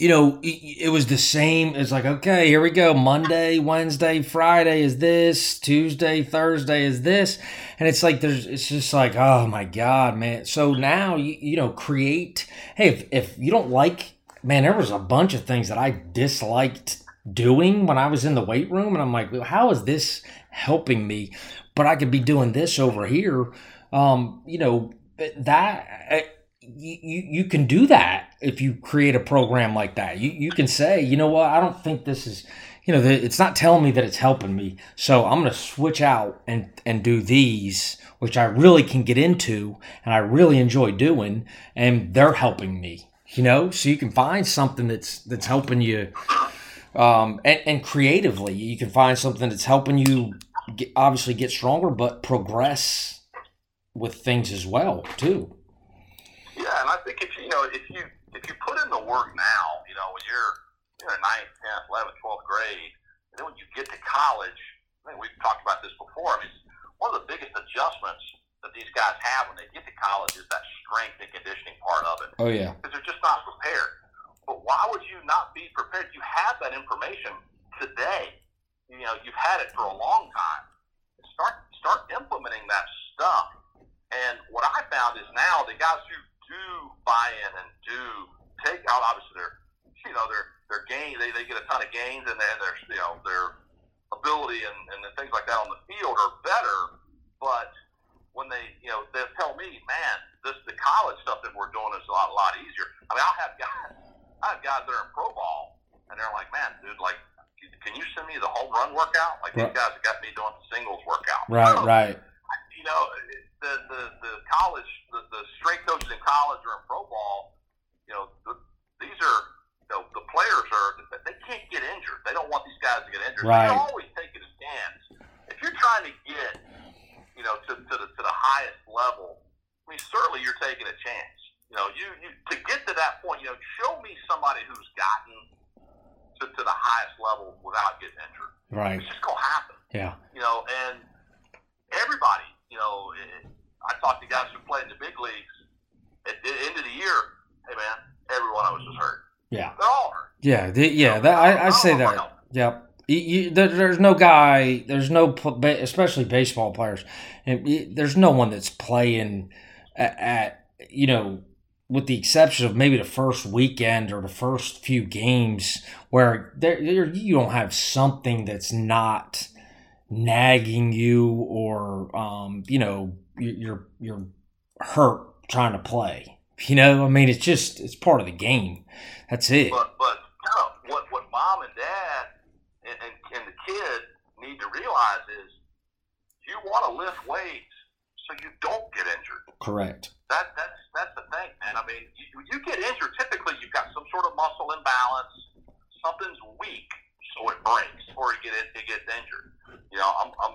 A: You know, it, was the same. It's like, okay, here we go. Monday, Wednesday, Friday is this. Tuesday, Thursday is this. And it's like, there's, it's just like, oh my God, man. So now, you, you know, create, hey, if, if you don't like, man, there was a bunch of things that I disliked doing when I was in the weight room. And I'm like, how is this helping me? But I could be doing this over here. Um, you know, that you, you can do that if you create a program like that. You, you can say, you know what, I don't think this is, you know, it's not telling me that it's helping me. So I'm going to switch out and, and do these, which I really can get into and I really enjoy doing, and they're helping me, you know? So you can find something that's, that's helping you. Um, and, and creatively, you can find something that's helping you get, obviously get stronger, but progress with things as well, too.
B: Yeah, and I think if you know if you if you put in the work now, you know when you're you're in ninth, tenth, eleventh, twelfth grade, and then when you get to college, I think we've talked about this before. I mean, one of the biggest adjustments that these guys have when they get to college is that strength and conditioning part of it.
A: Oh yeah.
B: Because they're just not prepared. But why would you not be prepared? You have that information today. You know, you've had it for a long time. Start start implementing that stuff. And what I found is now the guys who do buy in and do take out, obviously they're, you know, their their gain, they, they get a ton of gains and then their, you know, their ability and, and things like that on the field are better. But when they, you know, they'll tell me, man, this the college stuff that we're doing is a lot, a lot easier. I mean, I'll have guys, I have guys that are in pro ball and they're like, man, dude, like, can you send me the home run workout? Like these guys have got me doing the singles workout.
A: Right, oh, right.
B: You know, the the the college, the, the strength coaches in college or in pro ball, you know, the, these are you know, the players are they can't get injured. They don't want these guys to get injured.
A: Right.
B: They're always taking a chance. If you're trying to get, you know, to, to the to the highest level, I mean, certainly you're taking a chance. You know, you, you to get to that point, you know, show me somebody who's gotten to, to the highest level without getting injured.
A: Right.
B: It's just gonna happen.
A: Yeah.
B: You know, and everybody, you know, I talked to guys who play in the big leagues. At the end of the year, hey man, everyone I was just hurt.
A: Yeah.
B: They're all hurt.
A: Yeah. The, yeah. That I, I say that. Yep. You, you, there, there's no guy. There's no, especially baseball players. And there's no one that's playing at, at you know with the exception of maybe the first weekend or the first few games where there you don't have something that's not nagging you or um, you know you're you're hurt trying to play. You know, I mean, it's just it's part of the game. That's it.
B: But but what what mom and dad and, and, and the kid need to realize is you want to lift weights so you don't get injured.
A: Correct.
B: That that's that's the thing, man. I mean, you, you get injured. Typically, you've got some sort of muscle imbalance. Something's weak, so it breaks, or you get it, it gets injured. You know, I'm, I'm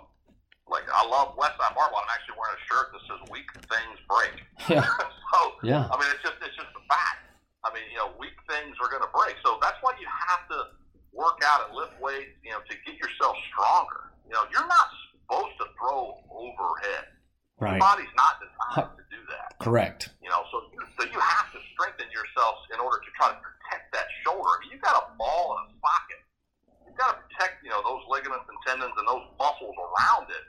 B: like I love Westside Barbell. I'm actually wearing a shirt that says "Weak things break."
A: Yeah.
B: so
A: yeah.
B: I mean, it's just it's just a fact. I mean, you know, weak things are going to break. So that's why you have to work out and lift weights. You know, to get yourself stronger. You know, you're not supposed to throw overhead.
A: Right.
B: Your body's not designed to do that.
A: Correct.
B: You know, so so you have to strengthen yourself in order to try to protect that shoulder. I mean, you got a ball in a socket. You've got to protect, you know, those ligaments and tendons and those muscles around it,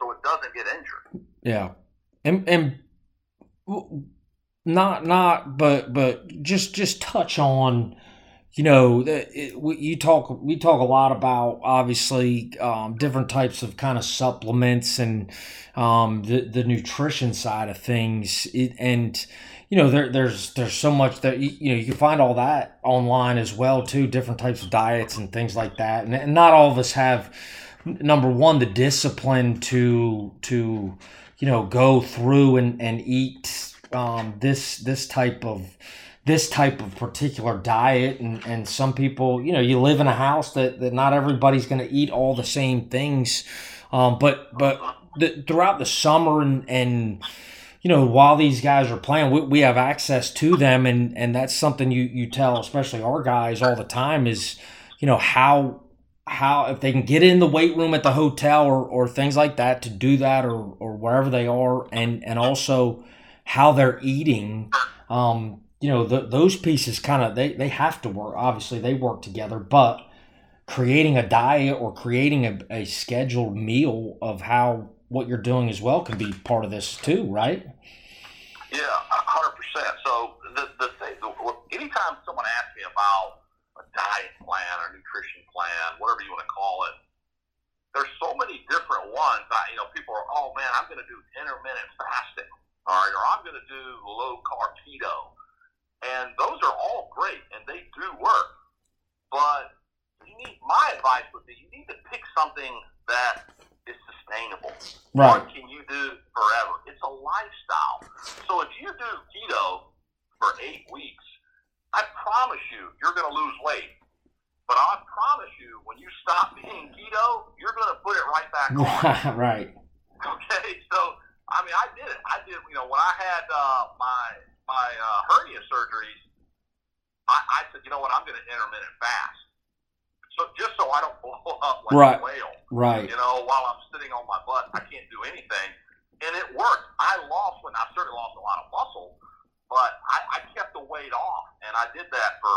B: so it doesn't get injured.
A: Yeah, and and not not but but just just touch on you know, it, you talk we talk a lot about obviously um, different types of kind of supplements and um, the the nutrition side of things, it, and you know there, there's there's so much that you, you, know you can find all that online as well too, different types of diets and things like that, and, and not all of us have number one the discipline to to you know go through and and eat um, this this type of this type of particular diet. And, and some people you know you live in a house that, that not everybody's going to eat all the same things. Um, but but the, throughout the summer and and you know while these guys are playing we, we have access to them and and that's something you you tell especially our guys all the time is you know how how if they can get in the weight room at the hotel or, or things like that to do that or or wherever they are and and also how they're eating um, you know, the, those pieces kind of they, they have to work. Obviously, they work together, but creating a diet or creating a, a scheduled meal of how what you're doing as well can be part of this too, right?
B: Yeah, hundred percent. So the the anytime someone asks me about a diet plan or nutrition plan, whatever you want to call it, there's so many different ones. I, you know, people are, oh man, I'm going to do intermittent fasting, all right, or I'm going to do low carb keto and those are all great, and they do work. But you need my advice would be you need to pick something that is sustainable.
A: Right.
B: What can you do forever? It's a lifestyle. So if you do keto for eight weeks, I promise you, you're going to lose weight. But I promise you, when you stop being keto, you're going to put it right back on.
A: right.
B: Okay. So, I mean, I did it. I did, you know, when I had uh, my my uh, hernia surgeries, I, I said, you know what, I'm going to intermittent fast. So just so I don't blow up like
A: right.
B: a whale.
A: Right.
B: You know, while I'm sitting on my butt, I can't do anything. And it worked. I lost when I certainly lost a lot of muscle, but I, I kept the weight off. And I did that for,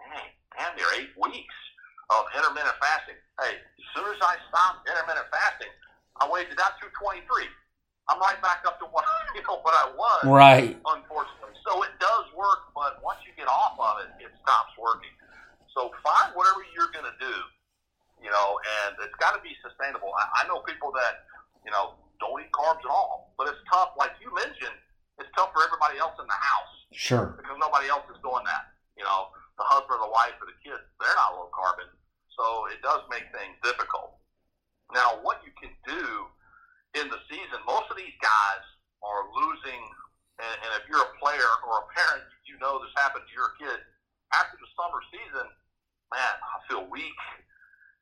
B: dang, damn near eight weeks of intermittent fasting. Hey, as soon as I stopped intermittent fasting, I weighed it out to 23. I'm right back up to what you know what I was.
A: Right.
B: Unfortunately, so it does work, but once you get off of it, it stops working. So find whatever you're going to do, you know, and it's got to be sustainable. I, I know people that you know don't eat carbs at all, but it's tough. Like you mentioned, it's tough for everybody else in the house
A: Sure.
B: because nobody else is doing that. You know, the husband or the wife or the kids, they're not low carbon. So it does make things difficult. Now, what you can do in the season, most of these guys are losing, and, and if you're a player or a parent, you know this happened to your kid. After the summer season, man, I feel weak.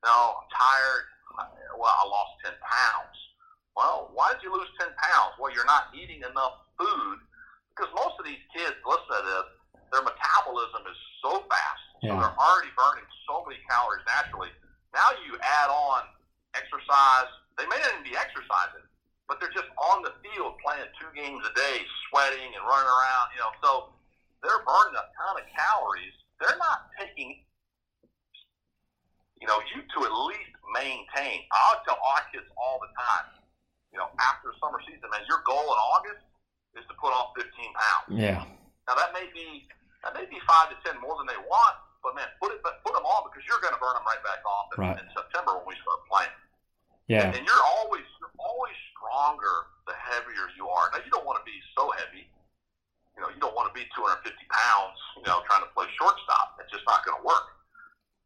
B: No, I'm tired. Well, I lost 10 pounds. Well, why did you lose 10 pounds? Well, you're not eating enough food because most of these kids, listen to this, their metabolism is so fast. So
A: Yeah.
B: they're already burning so many calories naturally. Now you add on exercise. They may not even be exercising, but they're just on the field playing two games a day, sweating and running around, you know. So they're burning a ton of calories. They're not taking, you know, you to at least maintain. I tell our kids all the time, you know, after summer season, man, your goal in August is to put off 15 pounds.
A: Yeah.
B: Now that may be that may be five to ten more than they want, but man, put it put them on because you're going to burn them right back off in,
A: Right.
B: in September when we start playing.
A: Yeah.
B: And you're always you're always stronger the heavier you are. Now you don't want to be so heavy. You know, you don't want to be 250 pounds. You know, trying to play shortstop. It's just not going to work.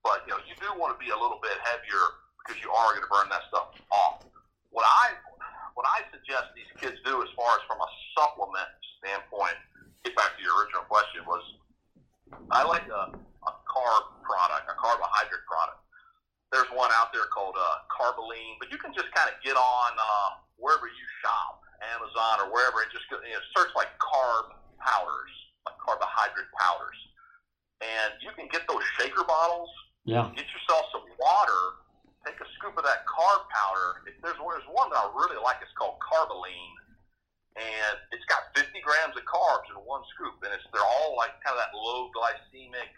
B: But you know, you do want to be a little bit heavier because you are going to burn that stuff off. What I what I suggest these kids do, as far as from a supplement standpoint, get back to your original question, was I like a, a carb product, a carbohydrate product. There's one out there called uh, Karbolyn, but you can just kind of get on uh, wherever you shop, Amazon or wherever, and just you know, search like carb powders, like carbohydrate powders, and you can get those shaker bottles
A: Yeah.
B: get yourself some water, take a scoop of that carb powder. If there's, there's one that I really like, it's called Karbolyn, and it's got 50 grams of carbs in one scoop, and it's they're all like kind of that low glycemic.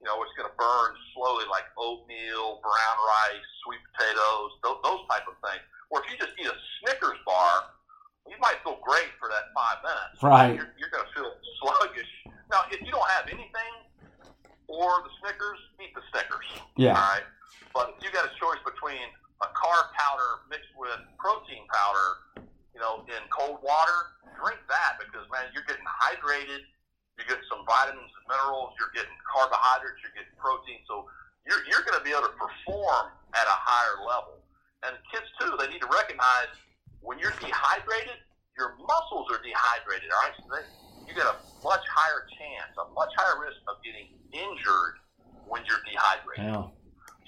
B: You know, it's going to burn slowly, like oatmeal, brown rice, sweet potatoes, those, those type of things. Or if you just eat a Snickers bar, you might feel great for that five minutes
A: Right.
B: you're, you're going to feel sluggish. Now, if you don't have anything or the Snickers, eat the Snickers.
A: Yeah.
B: All right. But if you got a choice between a carb powder mixed with protein powder, you know, in cold water, drink that because man, you're getting hydrated. You're getting some vitamins and minerals. You're getting carbohydrates. You're getting protein. So you're you're going to be able to perform at a higher level. And kids too, they need to recognize when you're dehydrated, your muscles are dehydrated. All right, so they, you get a much higher chance, a much higher risk of getting injured when you're dehydrated.
A: Yeah.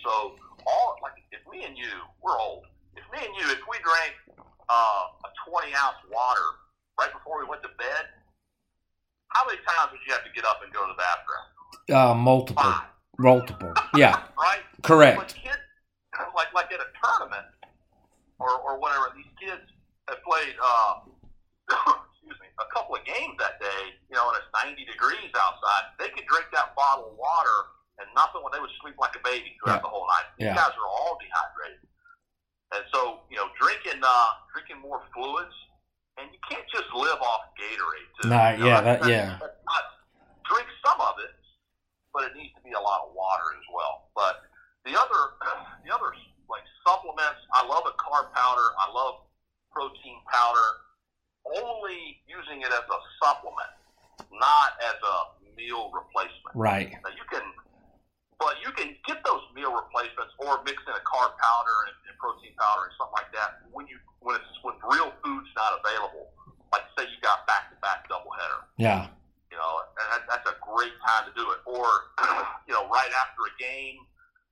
B: So all like if me and you, we're old. If me and you, if we drank uh, a 20 ounce water right before we went to bed, how many times would you have to get up and go to the bathroom?
A: Uh, multiple.
B: Five,
A: Multiple. Yeah.
B: right? But
A: Correct.
B: kids, like like at a tournament or or whatever, these kids have played. Uh, a couple of games that day. You know, and it's 90 degrees outside. They could drink that bottle of water and nothing when they would sleep like a baby throughout
A: Yeah.
B: the whole night. These
A: Yeah.
B: guys are all dehydrated, and so you know, drinking uh, drinking more fluids. And you can't just live off Gatorade. Too.
A: Nah,
B: You know,
A: yeah, that- yeah.
B: that's not, drink some of it, but it needs to be a lot of water as well. But the other, the other like supplements, I love a carb powder. I love protein powder. Only using it as a supplement, not as a meal replacement.
A: Right.
B: Now you can, but you can get those meal replacements or mix in a carb powder and, and protein powder and something like that when you when it's when real food's not available. Like say you got back to back doubleheader
A: Yeah.
B: you know, and that, that's a great time to do it. Or, you know, right after a game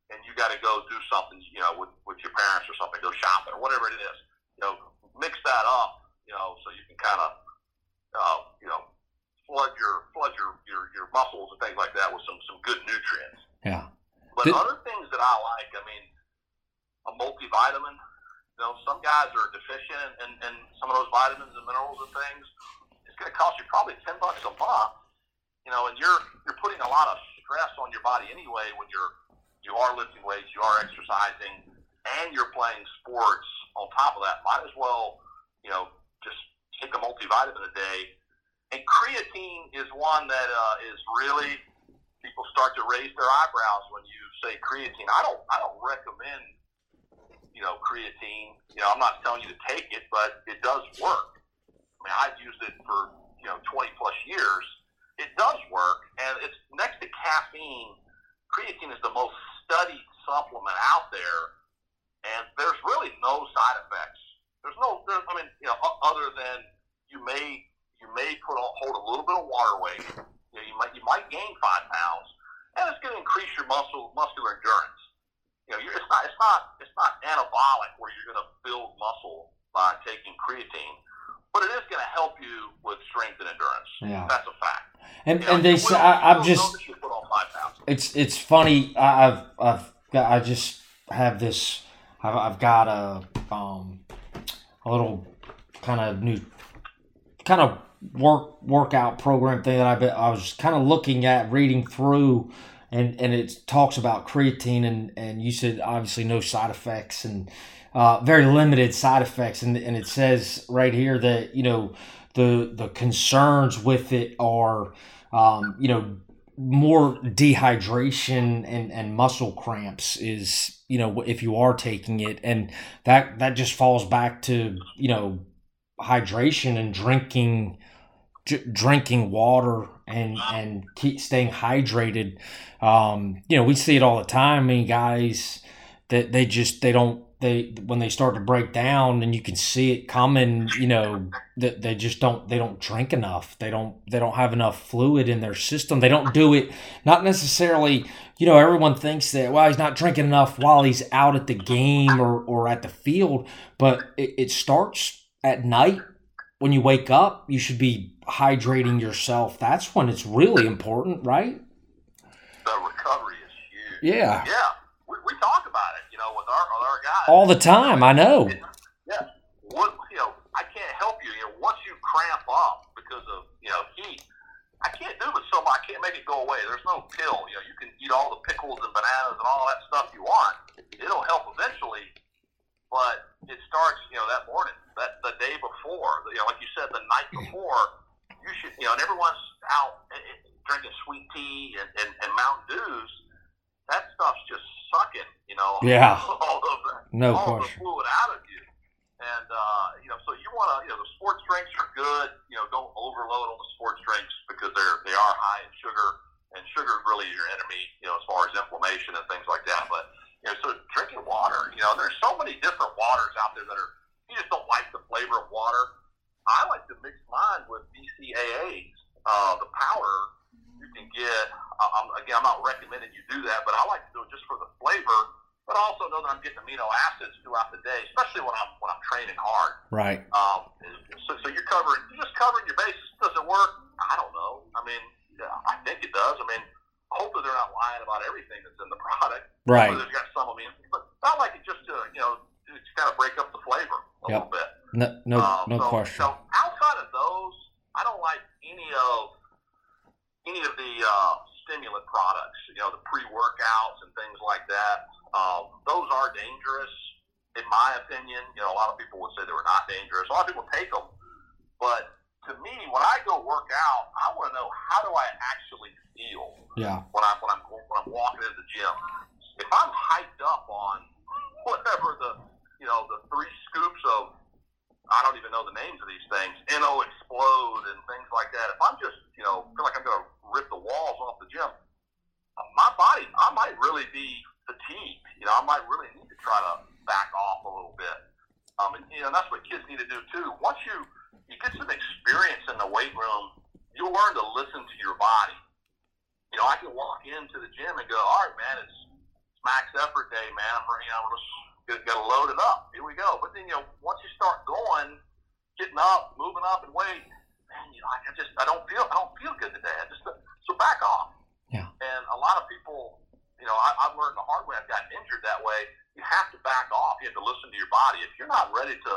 B: and you got to go do something, you know, with, with your parents or something, go shopping or whatever it is. You know, mix that up, you know, so you can kind of, uh, you know, flood your flood your, your your muscles and things like that with some some good nutrients.
A: Yeah.
B: But
A: Did-
B: other things that I like, I mean, a multivitamin. You know, some guys are deficient in, in, in some of those vitamins and minerals and things. It's going to cost you probably ten bucks a month. You know, and you're you're putting a lot of stress on your body anyway when you're you are lifting weights, you are exercising, and you're playing sports. On top of that, might as well, you know, take a multivitamin a day. And creatine is one that uh, is really people start to raise their eyebrows when you say creatine. I don't I don't recommend you know creatine. You know I'm not telling you to take it, but it does work. I mean I've used it for you know 20 plus years. It does work, and it's next to caffeine. Creatine is the most studied supplement out there, and there's really no side effects. There's no, there's, I mean, you know, other than you may you may put on hold a little bit of water weight you, know, you might you might gain five pounds, and it's going to increase your muscle muscular endurance. You know, you're, it's not it's not it's not anabolic where you're going to build muscle by taking creatine, but it is going to help you with strength and endurance. Yeah, that's a fact.
A: And you know, and they say I, I'm just it's it's funny. I, I've I've got I just have this. I've, I've got a um a little kind of new kind of work workout program thing that I I was kind of looking at reading through and and it talks about creatine and and you said obviously no side effects and uh, very limited side effects. And and it says right here that you know the the concerns with it are um, you know more dehydration and and muscle cramps is you know if you are taking it and that that just falls back to you know hydration and drinking drinking water and and keep staying hydrated. Um, you know, we see it all the time. I mean, guys that they just they don't they when they start to break down and you can see it coming. You know that they just don't they don't drink enough. They don't they don't have enough fluid in their system. They don't do it not necessarily. You know, everyone thinks that well he's not drinking enough while he's out at the game or or at the field, but it, it starts at night when you wake up. You should be hydrating yourself, that's when it's really important, right?
B: The recovery is huge.
A: Yeah.
B: Yeah. We, we talk about it, know, with our, with our guys.
A: All the time, I know.
B: Yeah. What, you know, I can't help you. You know, once you cramp up because of, you know, heat, I can't do it so. I can't make it go away. There's no pill. You know, you can eat all the pickles and bananas and all that stuff you want. It'll help eventually, but it starts, you know, that morning, that the day before, you know, like you said, the night before you should, you know, and everyone's out eh, eh, drinking sweet tea and, and, and Mountain Dews. That stuff's just sucking, you know,
A: yeah.
B: all of the,
A: no
B: all
A: question.
B: the fluid out of you. And, uh, you know, so you want to, you know, the sports drinks are good. You know, don't overload on the sports drinks because they're, they are high in sugar. And sugar is really your enemy, you know, as far as inflammation and things like that. But, you know, so drinking water, you know, there's so many different waters out there that are, you just don't like the flavor of water I like to mix mine with BCAAs. Uh, the powder you can get. Uh, I'm, again, I'm not recommending you do that, but I like to do it just for the flavor. But also know that I'm getting amino acids throughout the day, especially when I'm when I'm training hard.
A: Right.
B: Um, so, so you're covering, you're just covering your bases. Does it work? I don't know. I mean, yeah, I think it does. I mean, hopefully they're not lying about everything that's in the product.
A: Right.
B: Hopefully they've got some of me, but I like it just to you know to kind of break up the flavor a
A: yep.
B: little bit.
A: No, no, um, no
B: so,
A: question.
B: So outside of those, I don't like any of any of the uh, stimulant products. You know, the pre-workouts and things like that. Um, those are dangerous, in my opinion. You know, a lot of people would say they were not dangerous. A lot of people take them, but to me, when I go work out, I want to know how do I actually feel.
A: Yeah.
B: When I'm when I'm when I'm walking into the gym, if I'm hyped up on whatever the you know the three scoops of I don't even know the names of these things, N.O.-Xplode and things like that. If I'm just, you know, feel like I'm going to rip the walls off the gym, my body, I might really be fatigued. You know, I might really need to try to back off a little bit. Um, and, you know, that's what kids need to do too. Once you, you get some experience in the weight room, you'll learn to listen to your body. You know, I can walk into the gym and go, all right, man, it's, it's max effort day, man. I'm, you know, got to load it up. Here we go. But then, you know, once you start going, getting up, moving up and weight, man, you know, I just, I don't feel, I don't feel good today. I just, so back off.
A: Yeah.
B: And a lot of people, you know, I, I've learned the hard way. I've gotten injured that way. You have to back off You have to listen to your body. If you're not ready to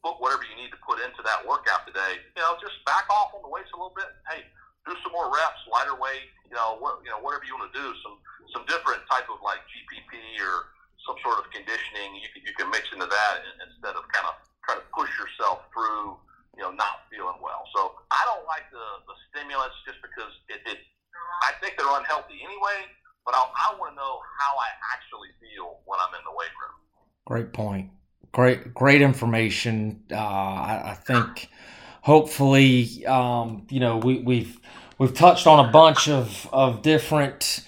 B: put whatever you need to put into that workout today, you know, just back off on the weights a little bit. Hey, do some more reps, lighter weight. You know, what you know, whatever you want to do. Some some different type of like GPP or some sort of conditioning. You can you can mix into that instead of kind of try to push yourself through. You know, not feeling well. So I don't like the the stimulants just because it, it I think they're unhealthy anyway. But I, I want to know how I actually feel when I'm in the weight room.
A: Great point. Great, great information. Uh, I, I, think hopefully, um, you know, we, we've we've touched on a bunch of, of different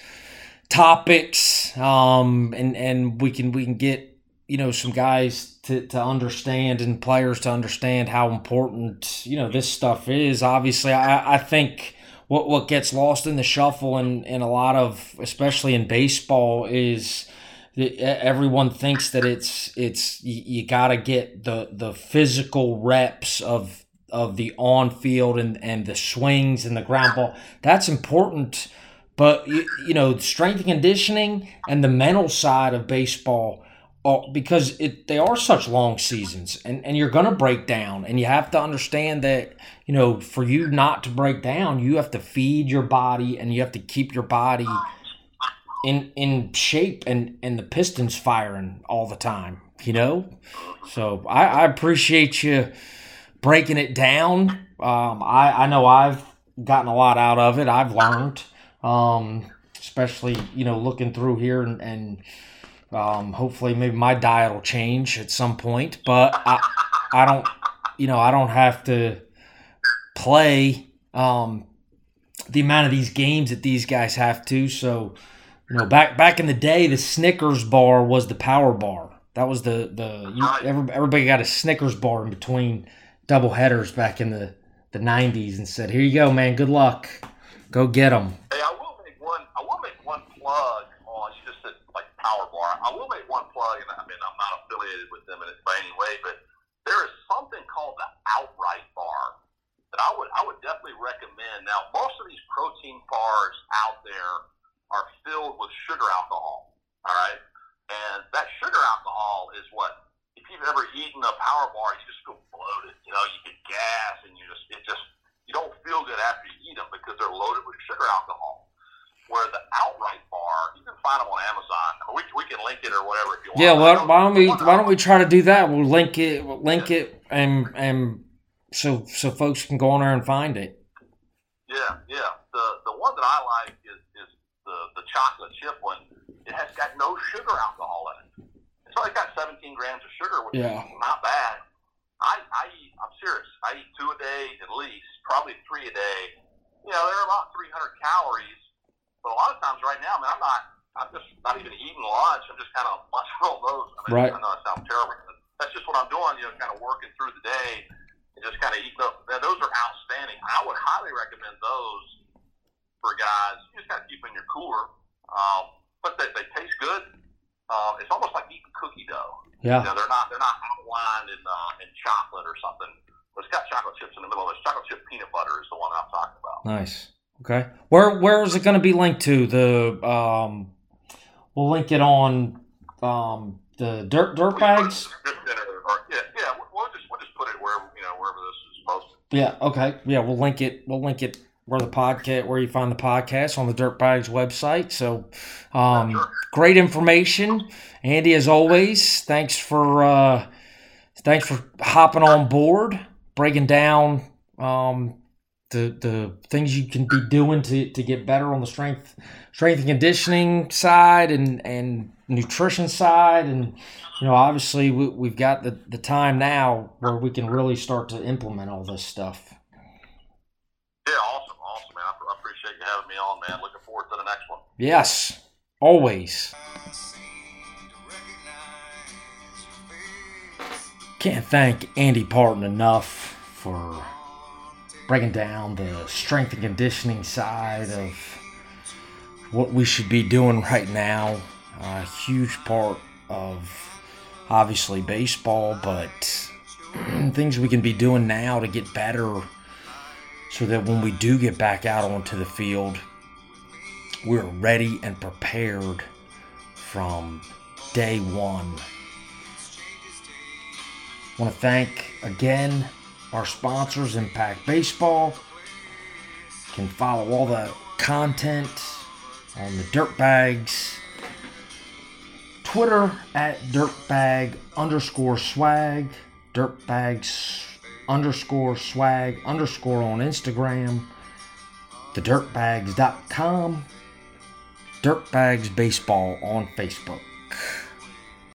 A: topics, um, and and we can we can get you know some guys to, to understand and players to understand how important you know this stuff is. Obviously, I, I think what what gets lost in the shuffle and in a lot of especially in baseball is everyone thinks that it's it's you, you got to get the the physical reps of of the on field and and the swings and the ground ball. That's important but you, you know strength and conditioning and the mental side of baseball uh, because it they are such long seasons and, and you're gonna break down and you have to understand that you know for you not to break down you have to feed your body and you have to keep your body in in shape and and the pistons firing all the time you know? So I, I appreciate you breaking it down. Um, I, I know I've gotten a lot out of it. I've learned um, especially you know looking through here and, and um, hopefully, maybe my diet will change at some point, but I, I don't, you know, I don't have to play um, the amount of these games that these guys have to. So, you know, back back in the day, the Snickers bar was the power bar. That was the the you, everybody got a Snickers bar in between double headers back in the the '90s and said, "Here you go, man. Good luck. Go get them."
B: Hey, I will make one. I will make one plug on. You just said like power bar. I will make one plug, and I mean I'm not affiliated with them in any way, but there is something called the Outright That I would I would definitely recommend. Now, most of these protein bars out there are filled with sugar alcohol. All right, and that sugar alcohol is what if you've ever eaten a power bar, you just feel bloated. You know, you get gas, and you just it just you don't feel good after you eat them because they're loaded with sugar alcohol where the outright bar, you can find them on Amazon. We, we can link it or whatever if you want.
A: Yeah, well, why don't we why don't we try to do that? We'll link it, we'll link it, and and so so folks can go on there and find it.
B: Yeah, yeah. The the one that I like is, is the the chocolate chip one. It has got no sugar alcohol in it. It's only got 17 grams of sugar, which yeah. is not bad. I, I eat. I'm serious. I eat two a day at least, probably three a day. You know, they're about 300 calories but a lot of times right now, man, I'm not. I'm just not even eating lunch. I'm just kind of munching on those. I mean,
A: right.
B: I know that sounds terrible, but that's just what I'm doing. You know, kind of working through the day and just kind of eating up. Those are outstanding. I would highly recommend those for guys. You just got to keep in your cooler, um, but they, they taste good. Uh, it's almost like eating cookie dough.
A: Yeah.
B: You know, they're not they're not outlined in uh, in chocolate or something. But it's got chocolate chips in the middle of it. Chocolate chip peanut butter is the one I'm talking about.
A: Nice. Okay. Where where is it going to be linked to? The um, we'll link it on um the dirt dirt bags.
B: Yeah, yeah. We'll just we'll just put it wherever you know wherever this is posted.
A: Yeah. Okay. Yeah. We'll link it. We'll link it where the podcast where you find the podcast on the dirt bags website. So, um, great information, Andy. As always, thanks for uh, thanks for hopping on board, breaking down um the the things you can be doing to, to get better on the strength strength and conditioning side and and nutrition side. And you know obviously we, we've got the, the time now where we can really start to implement all this stuff.
B: Yeah awesome awesome man. I appreciate you having me on man. Looking forward to the next one.
A: Yes always. Can't thank Andy Partin enough for breaking down the strength and conditioning side of what we should be doing right now. A huge part of obviously baseball, but things we can be doing now to get better so that when we do get back out onto the field, we're ready and prepared from day one. I Want to thank again our sponsors, Impact Baseball. Can follow all the content on the Dirtbags Twitter at dirtbag underscore swag, dirtbags underscore swag underscore on Instagram, thedirtbags.com, dirtbags baseball on Facebook.